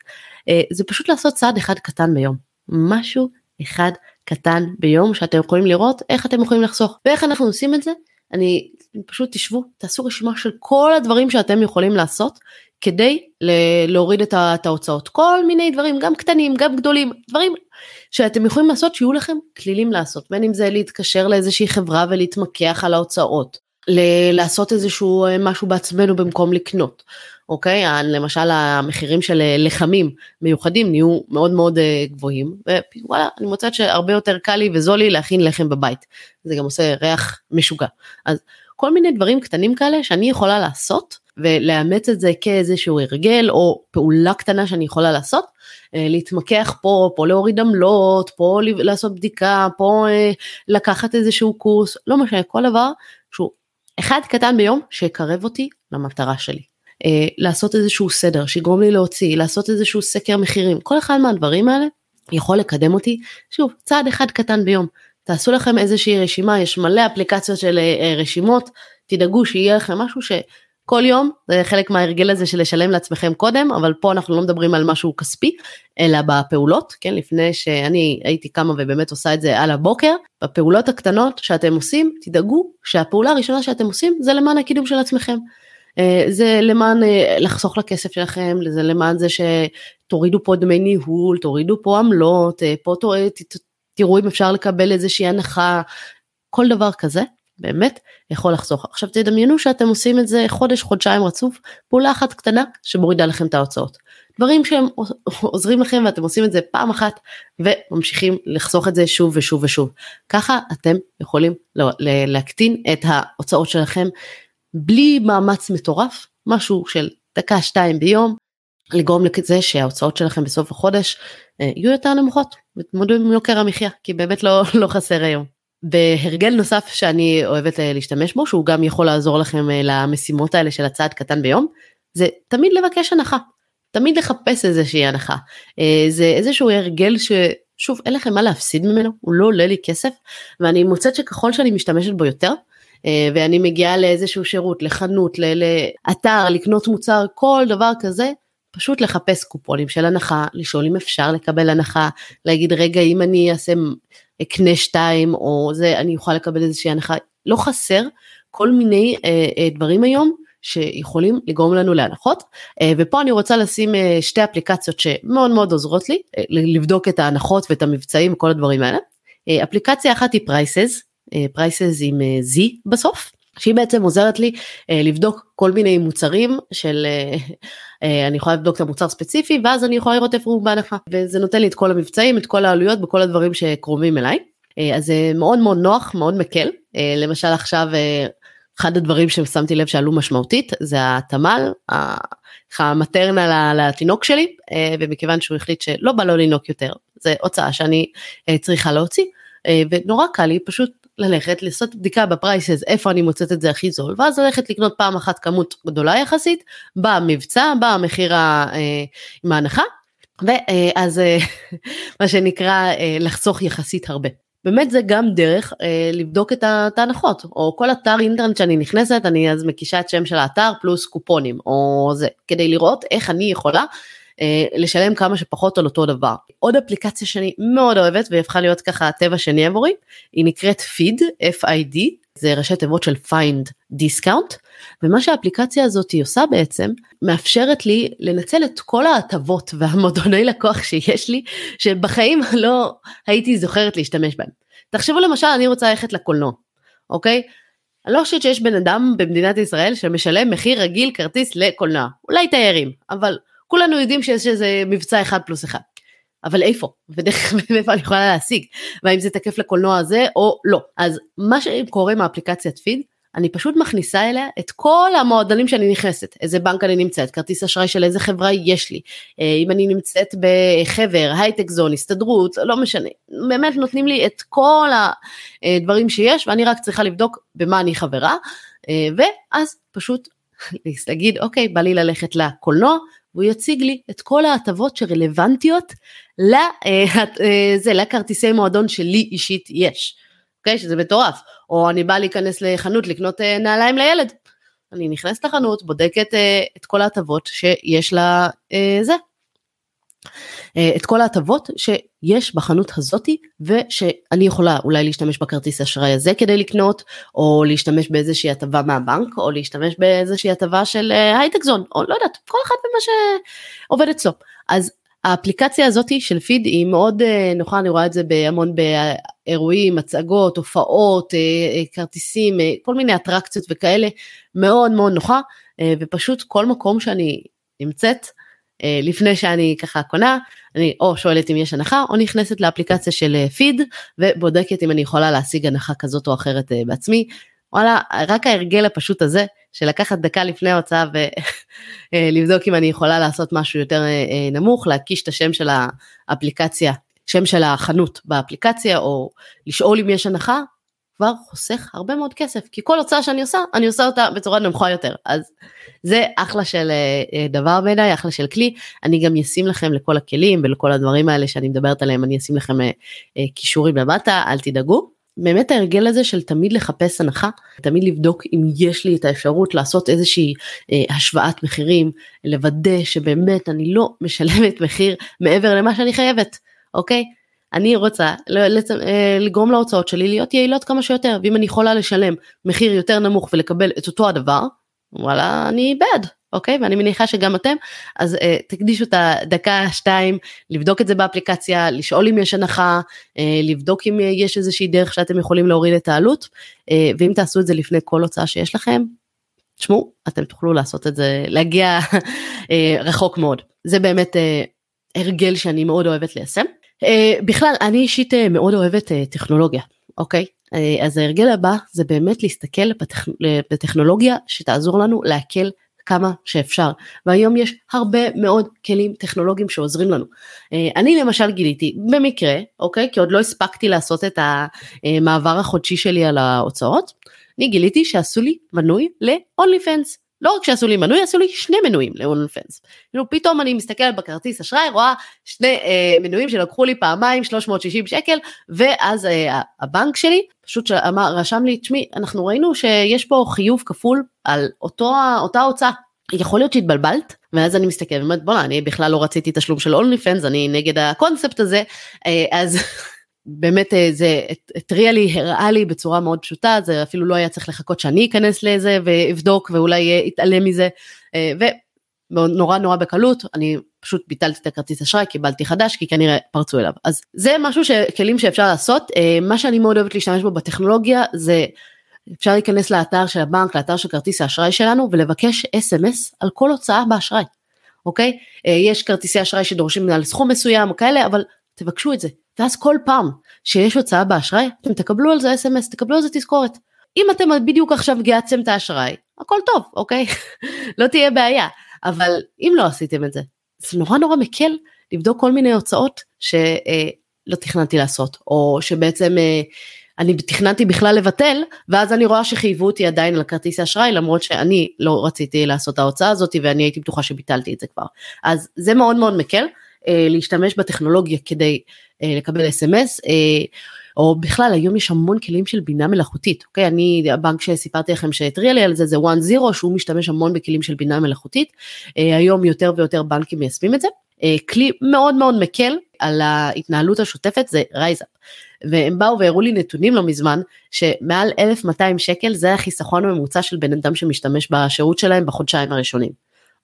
זה פשוט לעשות צעד אחד קטן ביום. משהו אחד קטן ביום שאתם יכולים לראות איך אתם יכולים לחסוך ואיך אנחנו עושים את זה אני פשוט תשבו תעשו רשימה של כל הדברים שאתם יכולים לעשות כדי להוריד את ההוצאות. כל מיני דברים גם קטנים גם גדולים דברים שאתם יכולים לעשות שיהיו לכם כלילים לעשות. בין אם זה להתקשר לאיזושהי חברה ולהתמקח על ההוצאות ל- לעשות איזשהו אה, משהו בעצמנו במקום לקנות אוקיי? למשל המחירים של אה, לחמים מיוחדים נהיו מאוד מאוד אה, גבוהים ווואלה אני מוצאת שהרבה יותר קל לי וזול לי להכין לחם בבית. זה גם עושה ריח משוגע. אז כל מיני דברים קטנים כאלה שאני יכולה לעשות ולאמץ את זה כאיזשהו הרגל או פעולה קטנה שאני יכולה לעשות, אה, להתמקח פה, פה להוריד עמלות, פה לעשות בדיקה, פה אה, לקחת איזשהו קורס, לא משנה, כל דבר שהוא אחד קטן ביום שיקרב אותי למטרה שלי. אה, לעשות איזשהו סדר שיגרום לי להוציא, לעשות איזשהו סקר מחירים, כל אחד מהדברים האלה יכול לקדם אותי, שוב, צעד אחד קטן ביום. תעשו לכם איזושהי רשימה, יש מלא אפליקציות של רשימות, תדאגו שיהיה לכם משהו ש... כל יום, זה חלק מההרגל הזה של לשלם לעצמכם קודם, אבל פה אנחנו לא מדברים על משהו כספי, אלא בפעולות, כן, לפני שאני הייתי קמה ובאמת עושה את זה על הבוקר, בפעולות הקטנות שאתם עושים, תדאגו שהפעולה הראשונה שאתם עושים זה למען הקידום של עצמכם. אה, זה למען אה, לחסוך לכסף שלכם, זה למען זה שתורידו פה דמי ניהול, תורידו פה עמלות, אה, פה תראו אם אפשר לקבל איזושהי הנחה, כל דבר כזה. באמת יכול לחסוך. עכשיו תדמיינו שאתם עושים את זה חודש חודשיים רצוף פעולה אחת קטנה שמורידה לכם את ההוצאות. דברים שהם עוזרים לכם ואתם עושים את זה פעם אחת וממשיכים לחסוך את זה שוב ושוב ושוב. ככה אתם יכולים להקטין את ההוצאות שלכם בלי מאמץ מטורף משהו של דקה שתיים ביום לגרום לזה שההוצאות שלכם בסוף החודש אה, יהיו יותר נמוכות ותמודדו עם יוקר המחיה כי באמת לא, לא חסר היום. בהרגל נוסף שאני אוהבת אה, להשתמש בו שהוא גם יכול לעזור לכם אה, למשימות האלה של הצעד קטן ביום זה תמיד לבקש הנחה תמיד לחפש איזושהי הנחה אה, זה איזשהו הרגל ששוב אין לכם מה להפסיד ממנו הוא לא עולה לי כסף ואני מוצאת שככל שאני משתמשת בו יותר ואני מגיעה לאיזשהו שירות לחנות לאתר לקנות מוצר כל דבר כזה פשוט לחפש קופונים של הנחה לשאול אם אפשר לקבל הנחה להגיד רגע אם אני אעשה אקנה שתיים או זה אני אוכל לקבל איזושהי הנחה לא חסר כל מיני אה, אה, דברים היום שיכולים לגרום לנו להנחות אה, ופה אני רוצה לשים אה, שתי אפליקציות שמאוד מאוד עוזרות לי אה, לבדוק את ההנחות ואת המבצעים וכל הדברים האלה. אה, אפליקציה אחת היא Pricez, אה, Pricez עם אה, Z בסוף. שהיא בעצם עוזרת לי אה, לבדוק כל מיני מוצרים של אה, אה, אני יכולה לבדוק את המוצר ספציפי ואז אני יכולה לראות איפה הוא בהנחה. וזה נותן לי את כל המבצעים את כל העלויות בכל הדברים שקרובים אליי. אה, אז זה מאוד מאוד נוח מאוד מקל. אה, למשל עכשיו אה, אחד הדברים ששמתי לב שעלו משמעותית זה התמ"ל המטרנה לתינוק שלי אה, ומכיוון שהוא החליט שלא בא לו לינוק יותר זה הוצאה שאני אה, צריכה להוציא. אה, ונורא קל לי פשוט ללכת לעשות בדיקה בפרייסס איפה אני מוצאת את זה הכי זול ואז ללכת לקנות פעם אחת כמות גדולה יחסית במבצע במחיר אה, עם ההנחה ואז אה, מה שנקרא אה, לחסוך יחסית הרבה. באמת זה גם דרך אה, לבדוק את ההנחות או כל אתר אינטרנט שאני נכנסת אני אז מקישה את שם של האתר פלוס קופונים או זה כדי לראות איך אני יכולה לשלם כמה שפחות על אותו דבר. עוד אפליקציה שאני מאוד אוהבת והיא הפכה להיות ככה הטבע שני עבורי, היא נקראת פיד, F-I-D, זה ראשי תיבות של find discount, ומה שהאפליקציה הזאת היא עושה בעצם, מאפשרת לי לנצל את כל ההטבות והמועדוני לקוח שיש לי, שבחיים לא הייתי זוכרת להשתמש בהם. תחשבו למשל, אני רוצה ללכת לקולנוע, אוקיי? אני לא חושבת שיש בן אדם במדינת ישראל שמשלם מחיר רגיל כרטיס לקולנוע, אולי תיירים, אבל כולנו יודעים שיש איזה מבצע אחד פלוס אחד. אבל איפה? ודרך מאיפה אני יכולה להשיג? והאם זה תקף לקולנוע הזה או לא? אז מה שקורה מאפליקציית פיד, אני פשוט מכניסה אליה את כל המועדונים שאני נכנסת, איזה בנק אני נמצאת, כרטיס אשראי של איזה חברה יש לי, אה, אם אני נמצאת בחבר, הייטק זון, הסתדרות, לא משנה, באמת נותנים לי את כל הדברים שיש ואני רק צריכה לבדוק במה אני חברה, אה, ואז פשוט להגיד אוקיי בא לי ללכת לקולנוע והוא יציג לי את כל ההטבות שרלוונטיות לזה, אה, לכרטיסי מועדון שלי אישית יש. אוקיי? שזה מטורף. או אני באה להיכנס לחנות לקנות אה, נעליים לילד. אני נכנסת לחנות, בודקת אה, את כל ההטבות שיש לה זה. את כל ההטבות שיש בחנות הזאתי ושאני יכולה אולי להשתמש בכרטיס אשראי הזה כדי לקנות או להשתמש באיזושהי הטבה מהבנק או להשתמש באיזושהי הטבה של הייטק זון או לא יודעת כל אחד במה שעובד אצלו. אז האפליקציה הזאתי של פיד היא מאוד נוחה אני רואה את זה בהמון באירועים מצגות הופעות כרטיסים כל מיני אטרקציות וכאלה מאוד מאוד נוחה ופשוט כל מקום שאני נמצאת אה, לפני שאני ככה קונה אני או שואלת אם יש הנחה או נכנסת לאפליקציה של אה, פיד ובודקת אם אני יכולה להשיג הנחה כזאת או אחרת אה, בעצמי. וואלה רק ההרגל הפשוט הזה של לקחת דקה לפני ההוצאה ולבדוק אם אני יכולה לעשות משהו יותר נמוך להקיש את השם של האפליקציה שם של החנות באפליקציה או לשאול אם יש הנחה כבר חוסך הרבה מאוד כסף כי כל הוצאה שאני עושה אני עושה אותה בצורה נמוכה יותר. אז זה אחלה של אה, אה, דבר בעיניי אחלה של כלי. אני גם אשים לכם לכל הכלים ולכל הדברים האלה שאני מדברת עליהם אני אשים לכם אה, קישורים למטה אל תדאגו. באמת ההרגל הזה של תמיד לחפש הנחה תמיד לבדוק אם יש לי את האפשרות לעשות איזושהי אה, השוואת מחירים לוודא שבאמת אני לא משלמת מחיר מעבר למה שאני חייבת אוקיי אני רוצה אה, לגרום להוצאות שלי להיות יעילות כמה שיותר ואם אני יכולה לשלם מחיר יותר נמוך ולקבל את אותו הדבר וואלה אני בעד אוקיי ואני מניחה שגם אתם אז אה, תקדישו את הדקה שתיים לבדוק את זה באפליקציה לשאול אם יש הנחה אה, לבדוק אם יש איזושהי דרך שאתם יכולים להוריד את העלות אה, ואם תעשו את זה לפני כל הוצאה שיש לכם. תשמעו אתם תוכלו לעשות את זה להגיע אה, רחוק מאוד זה באמת אה, הרגל שאני מאוד אוהבת ליישם. Uh, בכלל אני אישית uh, מאוד אוהבת uh, טכנולוגיה אוקיי? אז ההרגל הבא זה באמת להסתכל בטכ... בטכנולוגיה שתעזור לנו להקל כמה שאפשר. והיום יש הרבה מאוד כלים טכנולוגיים שעוזרים לנו. אני למשל גיליתי במקרה אוקיי? כי עוד לא הספקתי לעשות את המעבר החודשי שלי על ההוצאות אני גיליתי שעשו לי מנוי ל-only fans לא רק שעשו לי מנוי, עשו לי שני מנויים לאונל פנס. כאילו פתאום אני מסתכלת בכרטיס אשראי, רואה שני אה, מנויים שלקחו לי פעמיים 360 שקל, ואז אה, הבנק שלי פשוט שאמר, רשם לי, תשמעי, אנחנו ראינו שיש פה חיוב כפול על אותו, אותה הוצאה. יכול להיות שהתבלבלת ואז אני מסתכלת ואומרת בואנה אני בכלל לא רציתי תשלום של אונלי פנס אני נגד הקונספט הזה אה, אז באמת אה, זה התריע לי, הראה לי בצורה מאוד פשוטה, זה אפילו לא היה צריך לחכות שאני אכנס לזה ואבדוק ואולי אתעלם מזה, אה, ונורא נורא בקלות, אני פשוט ביטלתי את הכרטיס אשראי, קיבלתי חדש, כי כנראה פרצו אליו. אז זה משהו, כלים שאפשר לעשות, אה, מה שאני מאוד אוהבת להשתמש בו בטכנולוגיה, זה אפשר להיכנס לאתר של הבנק, לאתר של כרטיס האשראי שלנו, ולבקש אס.אם.אס על כל הוצאה באשראי, אוקיי? יש כרטיסי אשראי שדורשים על סכום מסוים או כאלה, אבל תבקשו את זה. ואז כל פעם שיש הוצאה באשראי אתם תקבלו על זה אס.אם.אס תקבלו על זה תזכורת. אם אתם בדיוק עכשיו גייצתם את האשראי הכל טוב אוקיי? לא תהיה בעיה. אבל אם לא עשיתם את זה זה נורא נורא מקל לבדוק כל מיני הוצאות שלא אה, תכננתי לעשות או שבעצם אה, אני תכננתי בכלל לבטל ואז אני רואה שחייבו אותי עדיין על כרטיס האשראי למרות שאני לא רציתי לעשות ההוצאה הזאת ואני הייתי בטוחה שביטלתי את זה כבר. אז זה מאוד מאוד מקל אה, להשתמש בטכנולוגיה כדי לקבל אס.אם.אס. אה, או בכלל היום יש המון כלים של בינה מלאכותית אוקיי? אני הבנק שסיפרתי לכם שהתריע לי על זה זה 1-0 שהוא משתמש המון בכלים של בינה מלאכותית. היום יותר ויותר בנקים מיישמים את זה. כלי מאוד מאוד מקל על ההתנהלות השוטפת זה רייזאפ והם באו והראו לי נתונים לא מזמן שמעל 1200 שקל זה החיסכון הממוצע של בן אדם שמשתמש בשירות שלהם בחודשיים הראשונים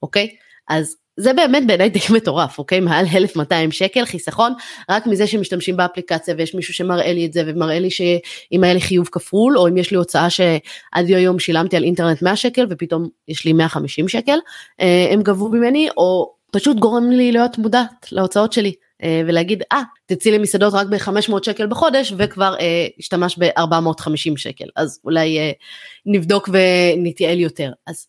אוקיי? אז זה באמת בעיניי די מטורף, אוקיי? מעל 1,200 שקל חיסכון, רק מזה שמשתמשים באפליקציה ויש מישהו שמראה לי את זה ומראה לי שאם היה לי חיוב כפול, או אם יש לי הוצאה שעד היום שילמתי על אינטרנט 100 שקל ופתאום יש לי 150 שקל, אה, הם גבו ממני, או פשוט גורם לי להיות מודעת להוצאות שלי. אה, ולהגיד אה תצאי למסעדות רק ב-500 שקל בחודש וכבר אה, השתמש ב-450 שקל אז אולי אה, נבדוק ונתייעל יותר אז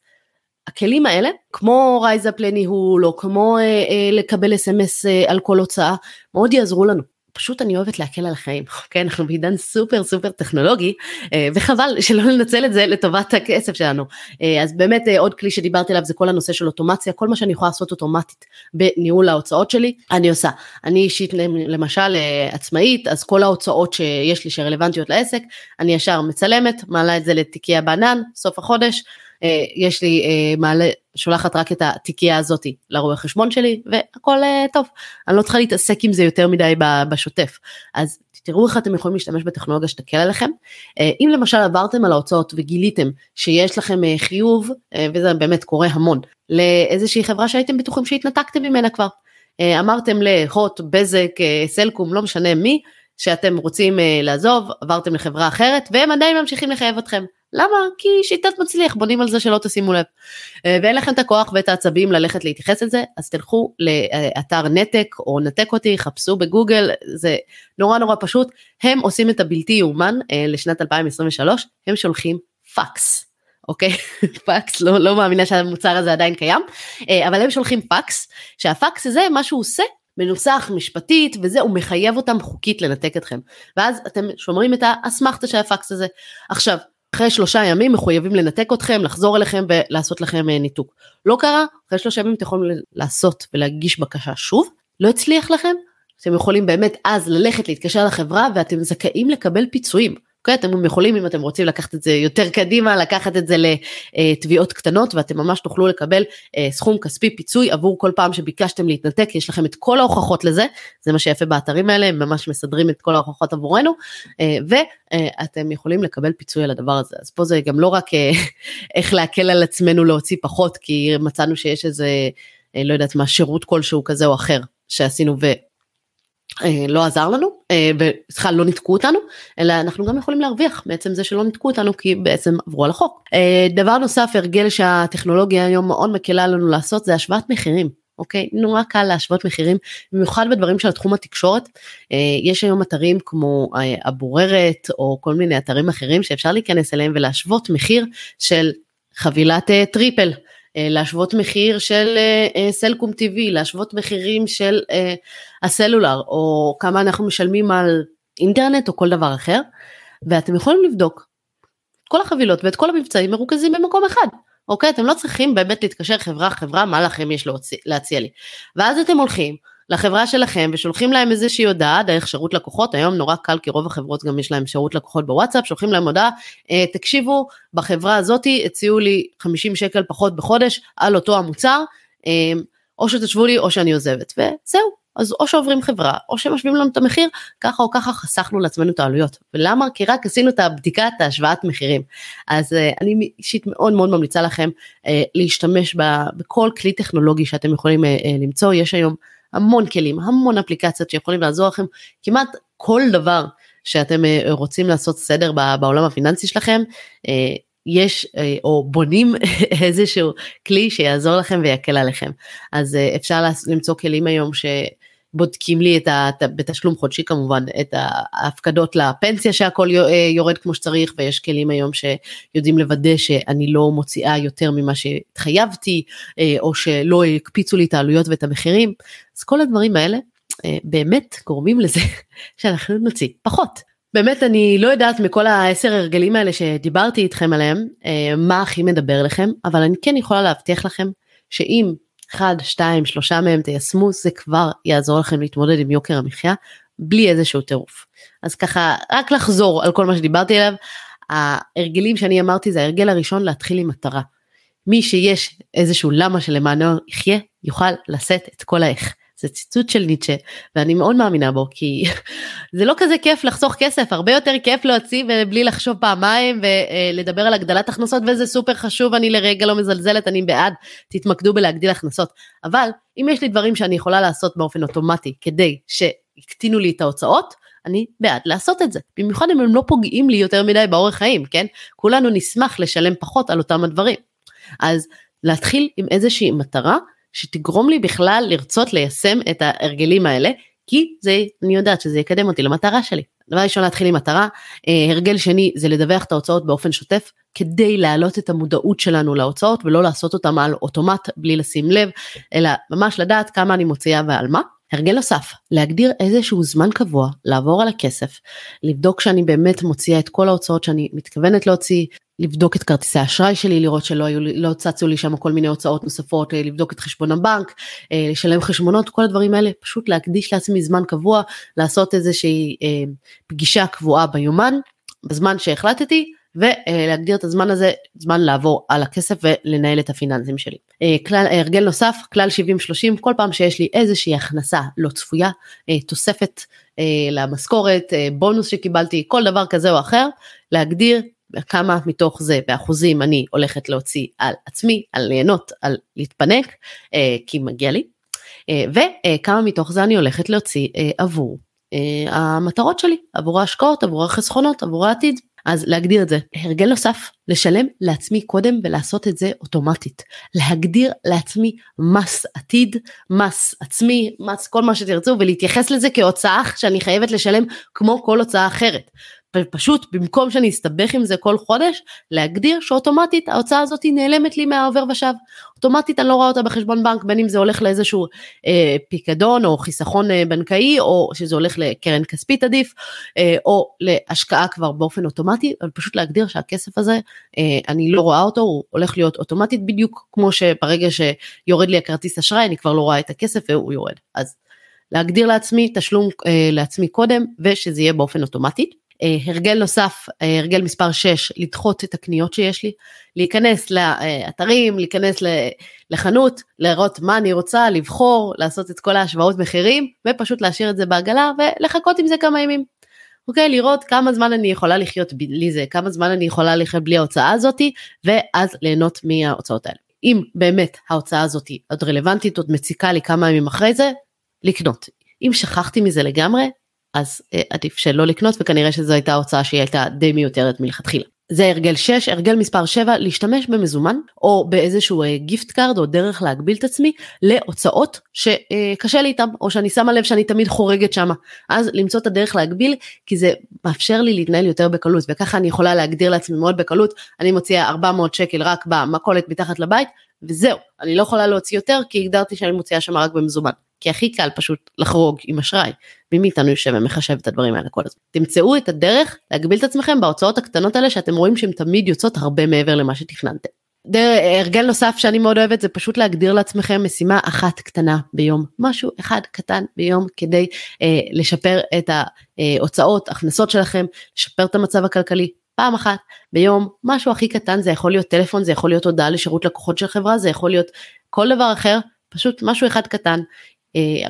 הכלים האלה, כמו רייזאפ לניהול, או כמו אה, אה, לקבל אס.אם.אס אה, על כל הוצאה, מאוד יעזרו לנו. פשוט אני אוהבת להקל על החיים, כן, אנחנו בעידן סופר סופר טכנולוגי, אה, וחבל שלא לנצל את זה לטובת הכסף שלנו. אה, אז באמת אה, עוד כלי שדיברתי עליו זה כל הנושא של אוטומציה, כל מה שאני יכולה לעשות אוטומטית בניהול ההוצאות שלי, אני עושה. אני אישית למשל עצמאית, אז כל ההוצאות שיש לי שרלוונטיות לעסק, אני ישר מצלמת, מעלה את זה לתיקיה בענן, סוף החודש. אה, יש לי אה, מעלה, שולחת רק את התיקייה הזאתי לרואה חשבון שלי והכל אה, טוב. אני לא צריכה להתעסק עם זה יותר מדי בשוטף. אז תראו איך אתם יכולים להשתמש בטכנולוגיה שתקל עליכם. אם למשל עברתם על ההוצאות וגיליתם שיש לכם חיוב, וזה באמת קורה המון, לאיזושהי חברה שהייתם בטוחים שהתנתקתם ממנה כבר. אמרתם להוט, בזק, סלקום, לא משנה מי, שאתם רוצים לעזוב, עברתם לחברה אחרת, והם עדיין ממשיכים לחייב אתכם. למה? כי שיטת מצליח, בונים על זה שלא תשימו לב. אה, ואין לכם את הכוח ואת העצבים ללכת להתייחס לזה, אז תלכו לאתר נתק או נתק אותי, חפשו בגוגל, זה נורא נורא פשוט. הם עושים את הבלתי יאומן אה, לשנת 2023, הם שולחים פקס. אוקיי? פקס, לא, לא מאמינה שהמוצר הזה עדיין קיים, אה, אבל הם שולחים פקס, שהפקס הזה, מה שהוא עושה, מנוסח משפטית וזה, הוא מחייב אותם חוקית לנתק אתכם. ואז אתם שומרים את האסמכתה של הפקס הזה. עכשיו, אחרי שלושה ימים מחויבים לנתק אתכם, לחזור אליכם ולעשות לכם אה, ניתוק. לא קרה, אחרי שלושה ימים אתם יכולים לעשות ולהגיש בקשה שוב, לא הצליח לכם, אתם יכולים באמת אז ללכת להתקשר לחברה ואתם זכאים לקבל פיצויים. אוקיי? אתם יכולים אם אתם רוצים לקחת את זה יותר קדימה, לקחת את זה לתביעות קטנות ואתם ממש תוכלו לקבל אה, סכום כספי פיצוי עבור כל פעם שביקשתם להתנתק, יש לכם את כל ההוכחות לזה, זה מה שיפה באתרים האלה, הם ממש מסדרים את כל ההוכחות עבורנו, אה, ואתם יכולים לקבל פיצוי על הדבר הזה. אז פה זה גם לא רק אה, איך להקל על עצמנו להוציא פחות, כי מצאנו שיש איזה, לא יודעת מה, שירות כלשהו כזה או אחר שעשינו לא עזר לנו, אה, לא ניתקו אותנו, אלא אנחנו גם יכולים להרוויח בעצם זה שלא ניתקו אותנו כי בעצם עברו על החוק. אה, דבר נוסף, הרגל שהטכנולוגיה היום מאוד מקלה לנו לעשות זה השוואת מחירים. אוקיי? נורא קל להשוות מחירים, במיוחד בדברים של תחום התקשורת. יש היום אתרים כמו הבוררת או כל מיני אתרים אחרים שאפשר להיכנס אליהם ולהשוות מחיר של חבילת טריפל. אה, להשוות מחיר של אה, אה, סלקום TV, להשוות מחירים של הסלולר, או כמה אנחנו משלמים על אינטרנט או כל דבר אחר, ואתם יכולים לבדוק. כל החבילות ואת כל המבצעים מרוכזים במקום אחד. אוקיי? אתם לא צריכים באמת להתקשר חברה חברה מה לכם יש להציע לי. ואז אתם הולכים, לחברה שלכם ושולחים להם איזושהי הודעה דרך שירות לקוחות, היום נורא קל כי רוב החברות גם יש להם שירות לקוחות בוואטסאפ, שולחים להם הודעה, אה, תקשיבו, בחברה הזאתי הציעו לי 50 שקל פחות בחודש על אותו המוצר, אה, או שתשבו לי או שאני עוזבת, וזהו. אז או שעוברים חברה או שמשווים לנו את המחיר ככה או ככה חסכנו לעצמנו את העלויות. ולמה? כי רק עשינו את הבדיקת ההשוואת מחירים. אז uh, אני אישית מאוד מאוד ממליצה לכם uh, להשתמש ב, בכל כלי טכנולוגי שאתם יכולים uh, uh, למצוא. יש היום המון כלים, המון אפליקציות שיכולים לעזור לכם, כמעט כל דבר שאתם אה, רוצים לעשות סדר בעולם הפיננסי שלכם, אה, יש אה, או בונים איזשהו כלי שיעזור לכם ויקל עליכם. אז אפשר למצוא כלים היום ש... בודקים לי את ה... בתשלום חודשי כמובן את ההפקדות לפנסיה שהכל יורד כמו שצריך ויש כלים היום שיודעים לוודא שאני לא מוציאה יותר ממה שהתחייבתי או שלא הקפיצו לי את העלויות ואת המחירים אז כל הדברים האלה באמת גורמים לזה שאנחנו נוציא פחות. באמת אני לא יודעת מכל העשר הרגלים האלה שדיברתי איתכם עליהם מה הכי מדבר לכם אבל אני כן יכולה להבטיח לכם שאם אחד, שתיים, שלושה מהם תיישמו, זה כבר יעזור לכם להתמודד עם יוקר המחיה בלי איזשהו טירוף. אז ככה, רק לחזור על כל מה שדיברתי עליו, ההרגלים שאני אמרתי זה ההרגל הראשון להתחיל עם מטרה. מי שיש איזשהו למה שלמענו יחיה, יוכל לשאת את כל האיך. זה ציטוט של ניטשה ואני מאוד מאמינה בו כי זה לא כזה כיף לחסוך כסף הרבה יותר כיף להוציא ובלי לחשוב פעמיים ולדבר על הגדלת הכנסות וזה סופר חשוב אני לרגע לא מזלזלת אני בעד תתמקדו בלהגדיל הכנסות. אבל אם יש לי דברים שאני יכולה לעשות באופן אוטומטי כדי שיקטינו לי את ההוצאות אני בעד לעשות את זה. במיוחד אם הם לא פוגעים לי יותר מדי באורח חיים כן? כולנו נשמח לשלם פחות על אותם הדברים. אז להתחיל עם איזושהי מטרה שתגרום לי בכלל לרצות ליישם את ההרגלים האלה, כי זה, אני יודעת שזה יקדם אותי למטרה שלי. דבר ראשון להתחיל עם מטרה, אה, הרגל שני זה לדווח את ההוצאות באופן שוטף, כדי להעלות את המודעות שלנו להוצאות ולא לעשות אותם על אוטומט בלי לשים לב, אלא ממש לדעת כמה אני מוציאה ועל מה. הרגל נוסף, להגדיר איזשהו זמן קבוע, לעבור על הכסף, לבדוק שאני באמת מוציאה את כל ההוצאות שאני מתכוונת להוציא, לבדוק את כרטיסי האשראי שלי, לראות שלא היו, לא צצו לי שם כל מיני הוצאות נוספות, אה, לבדוק את חשבון הבנק, אה, לשלם חשבונות, כל הדברים האלה, פשוט להקדיש לעצמי זמן קבוע, לעשות איזושהי אה, פגישה קבועה ביומן, בזמן שהחלטתי, ולהגדיר את הזמן הזה זמן לעבור על הכסף ולנהל את הפיננסים שלי. כלל, הרגל נוסף כלל 70-30 כל פעם שיש לי איזושהי הכנסה לא צפויה תוספת למשכורת בונוס שקיבלתי כל דבר כזה או אחר להגדיר כמה מתוך זה באחוזים אני הולכת להוציא על עצמי, על ליהנות, על להתפנק, אה, כי מגיע לי, אה, וכמה מתוך זה אני הולכת להוציא אה, עבור המטרות שלי, עבור ההשקעות, עבור החסכונות, עבור העתיד. אז להגדיר את זה. הרגל נוסף, לשלם לעצמי קודם ולעשות את זה אוטומטית. להגדיר לעצמי מס עתיד, מס עצמי, מס כל מה שתרצו ולהתייחס לזה כהוצאה שאני חייבת לשלם כמו כל הוצאה אחרת. ופשוט במקום שאני אסתבך עם זה כל חודש, להגדיר שאוטומטית ההוצאה הזאת נעלמת לי מהעובר ושב. אוטומטית אני לא רואה אותה בחשבון בנק, בין אם זה הולך לאיזשהו אה, פיקדון או חיסכון אה, בנקאי, או שזה הולך לקרן כספית עדיף, אה, או להשקעה כבר באופן אוטומטי, אבל פשוט להגדיר שהכסף הזה, אה, אני לא רואה אותו, הוא הולך להיות אוטומטית בדיוק כמו שברגע שיורד לי הכרטיס אשראי, אני כבר לא רואה את הכסף והוא יורד. אז להגדיר לעצמי תשלום אה, לעצמי קודם, ושזה יהיה באופן אוטומטי. אה, הרגל נוסף, אה, הרגל מספר 6, לדחות את הקניות שיש לי, להיכנס לאתרים, להיכנס לחנות, לראות מה אני רוצה, לבחור, לעשות את כל ההשוואות מחירים, ופשוט להשאיר את זה בעגלה ולחכות עם זה כמה ימים. אוקיי, לראות כמה זמן אני יכולה לחיות בלי זה, כמה זמן אני יכולה לחיות בלי ההוצאה הזאתי, ואז ליהנות מההוצאות האלה. אם באמת ההוצאה הזאתי עוד רלוונטית, עוד מציקה לי כמה ימים אחרי זה, לקנות. אם שכחתי מזה לגמרי, אז אה, עדיף שלא לקנות וכנראה שזו הייתה הוצאה שהיא הייתה די מיותרת מלכתחילה. זה הרגל 6, הרגל מספר 7, להשתמש במזומן או באיזשהו gift uh, card או דרך להגביל את עצמי להוצאות שקשה לי איתם או שאני שמה לב שאני תמיד חורגת שמה. אז למצוא את הדרך להגביל כי זה מאפשר לי להתנהל יותר בקלות וככה אני יכולה להגדיר לעצמי מאוד בקלות, אני מוציאה 400 שקל רק במכולת מתחת לבית וזהו, אני לא יכולה להוציא יותר כי הגדרתי שאני מוציאה שם רק במזומן. כי הכי קל פשוט לחרוג עם אשראי. מי מאיתנו יושב ומחשב את הדברים האלה כל הזמן. תמצאו את הדרך להגביל את עצמכם בהוצאות הקטנות האלה שאתם רואים שהן תמיד יוצאות הרבה מעבר למה שתכננתם. הרגל נוסף שאני מאוד אוהבת זה פשוט להגדיר לעצמכם משימה אחת קטנה ביום, משהו אחד קטן ביום כדי אה, לשפר את ההוצאות, הכנסות שלכם, לשפר את המצב הכלכלי. פעם אחת ביום, משהו הכי קטן, זה יכול להיות טלפון, זה יכול להיות הודעה לשירות לקוחות של חברה, זה יכול להיות כל דבר אחר, פשוט משהו אחד קטן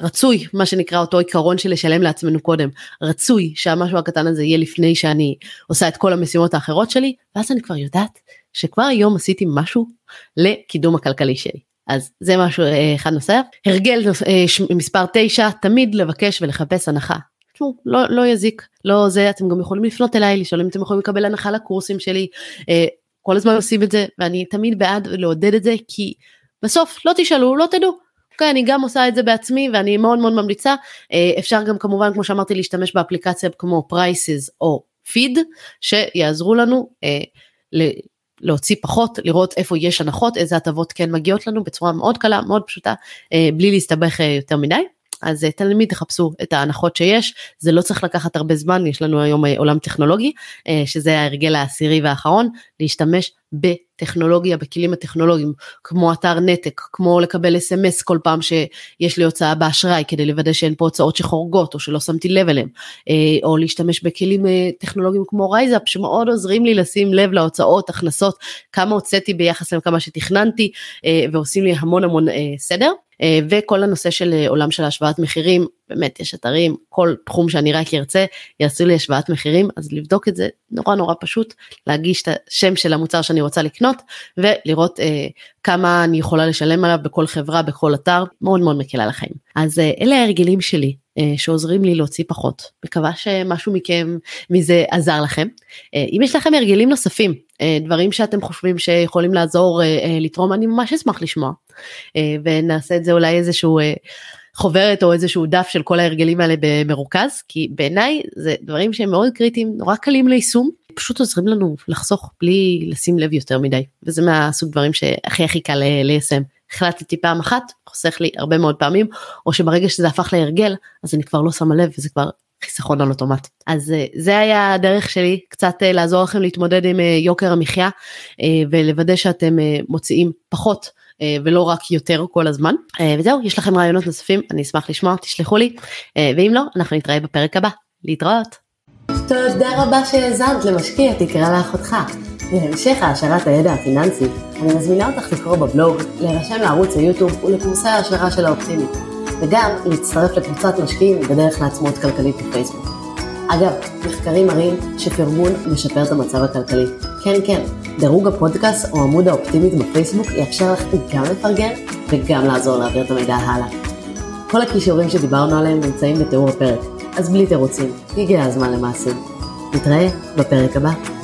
רצוי מה שנקרא אותו עיקרון של לשלם לעצמנו קודם רצוי שהמשהו הקטן הזה יהיה לפני שאני עושה את כל המשימות האחרות שלי ואז אני כבר יודעת שכבר היום עשיתי משהו לקידום הכלכלי שלי. אז זה משהו אה, אחד נוסף. הרגל אה, מספר 9 תמיד לבקש ולחפש הנחה. לא, לא יזיק, לא זה, אתם גם יכולים לפנות אליי, לשאול אם אתם יכולים לקבל הנחה לקורסים שלי, כל הזמן עושים את זה, ואני תמיד בעד לעודד את זה, כי בסוף לא תשאלו, לא תדעו. אוקיי, אני גם עושה את זה בעצמי ואני מאוד מאוד ממליצה. אה, אפשר גם כמובן, כמו שאמרתי, להשתמש באפליקציה כמו פרייסס או פיד, שיעזרו לנו אה, להוציא פחות, לראות איפה יש הנחות, איזה הטבות כן מגיעות לנו בצורה מאוד קלה, מאוד פשוטה, אה, בלי להסתבך יותר מדי. אז תלמיד תחפשו את ההנחות שיש, זה לא צריך לקחת הרבה זמן, יש לנו היום עולם טכנולוגי, שזה ההרגל העשירי והאחרון, להשתמש בטכנולוגיה, בכלים הטכנולוגיים, כמו אתר נתק, כמו לקבל אס.אם.אס כל פעם שיש לי הוצאה באשראי, כדי לוודא שאין פה הוצאות שחורגות או שלא שמתי לב אליהם, אה, או להשתמש בכלים אה, טכנולוגיים כמו רייזאפ, שמאוד עוזרים לי לשים לב להוצאות, הכנסות, כמה הוצאתי ביחס לכמה שתכננתי, אה, ועושים לי המון המון סדר. וכל הנושא של עולם של השוואת מחירים, באמת יש אתרים, כל תחום שאני רק ארצה יעשו לי השוואת מחירים, אז לבדוק את זה נורא נורא פשוט, להקיש את השם של המוצר שאני רוצה לקנות ולראות אה, כמה אני יכולה לשלם עליו בכל חברה, בכל אתר, מאוד מאוד מקל על החיים. אז אה, אלה ההרגלים שלי אה, שעוזרים לי להוציא פחות. מקווה שמשהו מכם מזה עזר לכם. אה, אם יש לכם הרגלים נוספים, אה, דברים שאתם חושבים שיכולים לעזור לתרום, אני ממש אשמח לשמוע. ונעשה את זה אולי איזשהו חוברת או איזשהו דף של כל ההרגלים האלה במרוכז, כי בעיניי זה דברים שהם מאוד קריטיים, נורא קלים ליישום, פשוט עוזרים לנו לחסוך בלי לשים לב יותר מדי, וזה מהסוג דברים שהכי הכי קל ליישם. החלטתי פעם אחת, חוסך לי הרבה מאוד פעמים, או שברגע שזה הפך להרגל, אז אני כבר לא שמה לב וזה כבר חיסכון על אוטומט. אז אה, זה היה הדרך שלי קצת אה, לעזור לכם להתמודד עם אה, יוקר המחיה ולוודא שאתם מוציאים פחות ולא רק יותר כל הזמן. וזהו, יש לכם רעיונות נוספים, אני אשמח לשמוע, תשלחו לי, ואם לא, אנחנו נתראה בפרק הבא. להתראות. תודה רבה שהאזנת למשקיע תקרא לאחותך. להמשך העשרת הידע הפיננסי, אני מזמינה אותך לקרוא בבלוג, להירשם לערוץ היוטיוב ולקורסי ההשערה של האופטימית, וגם להצטרף לקבוצת משקיעים בדרך לעצמאות כלכלית בפייסבוק. אגב, מחקרים מראים שפרגון משפר את המצב הכלכלי. כן, כן, דירוג הפודקאסט או עמוד האופטימית בפייסבוק יאפשר לך גם לפרגן וגם לעזור להעביר את המידע הלאה. כל הכישורים שדיברנו עליהם נמצאים בתיאור הפרק, אז בלי תירוצים, הגיע הזמן למעשים. נתראה בפרק הבא.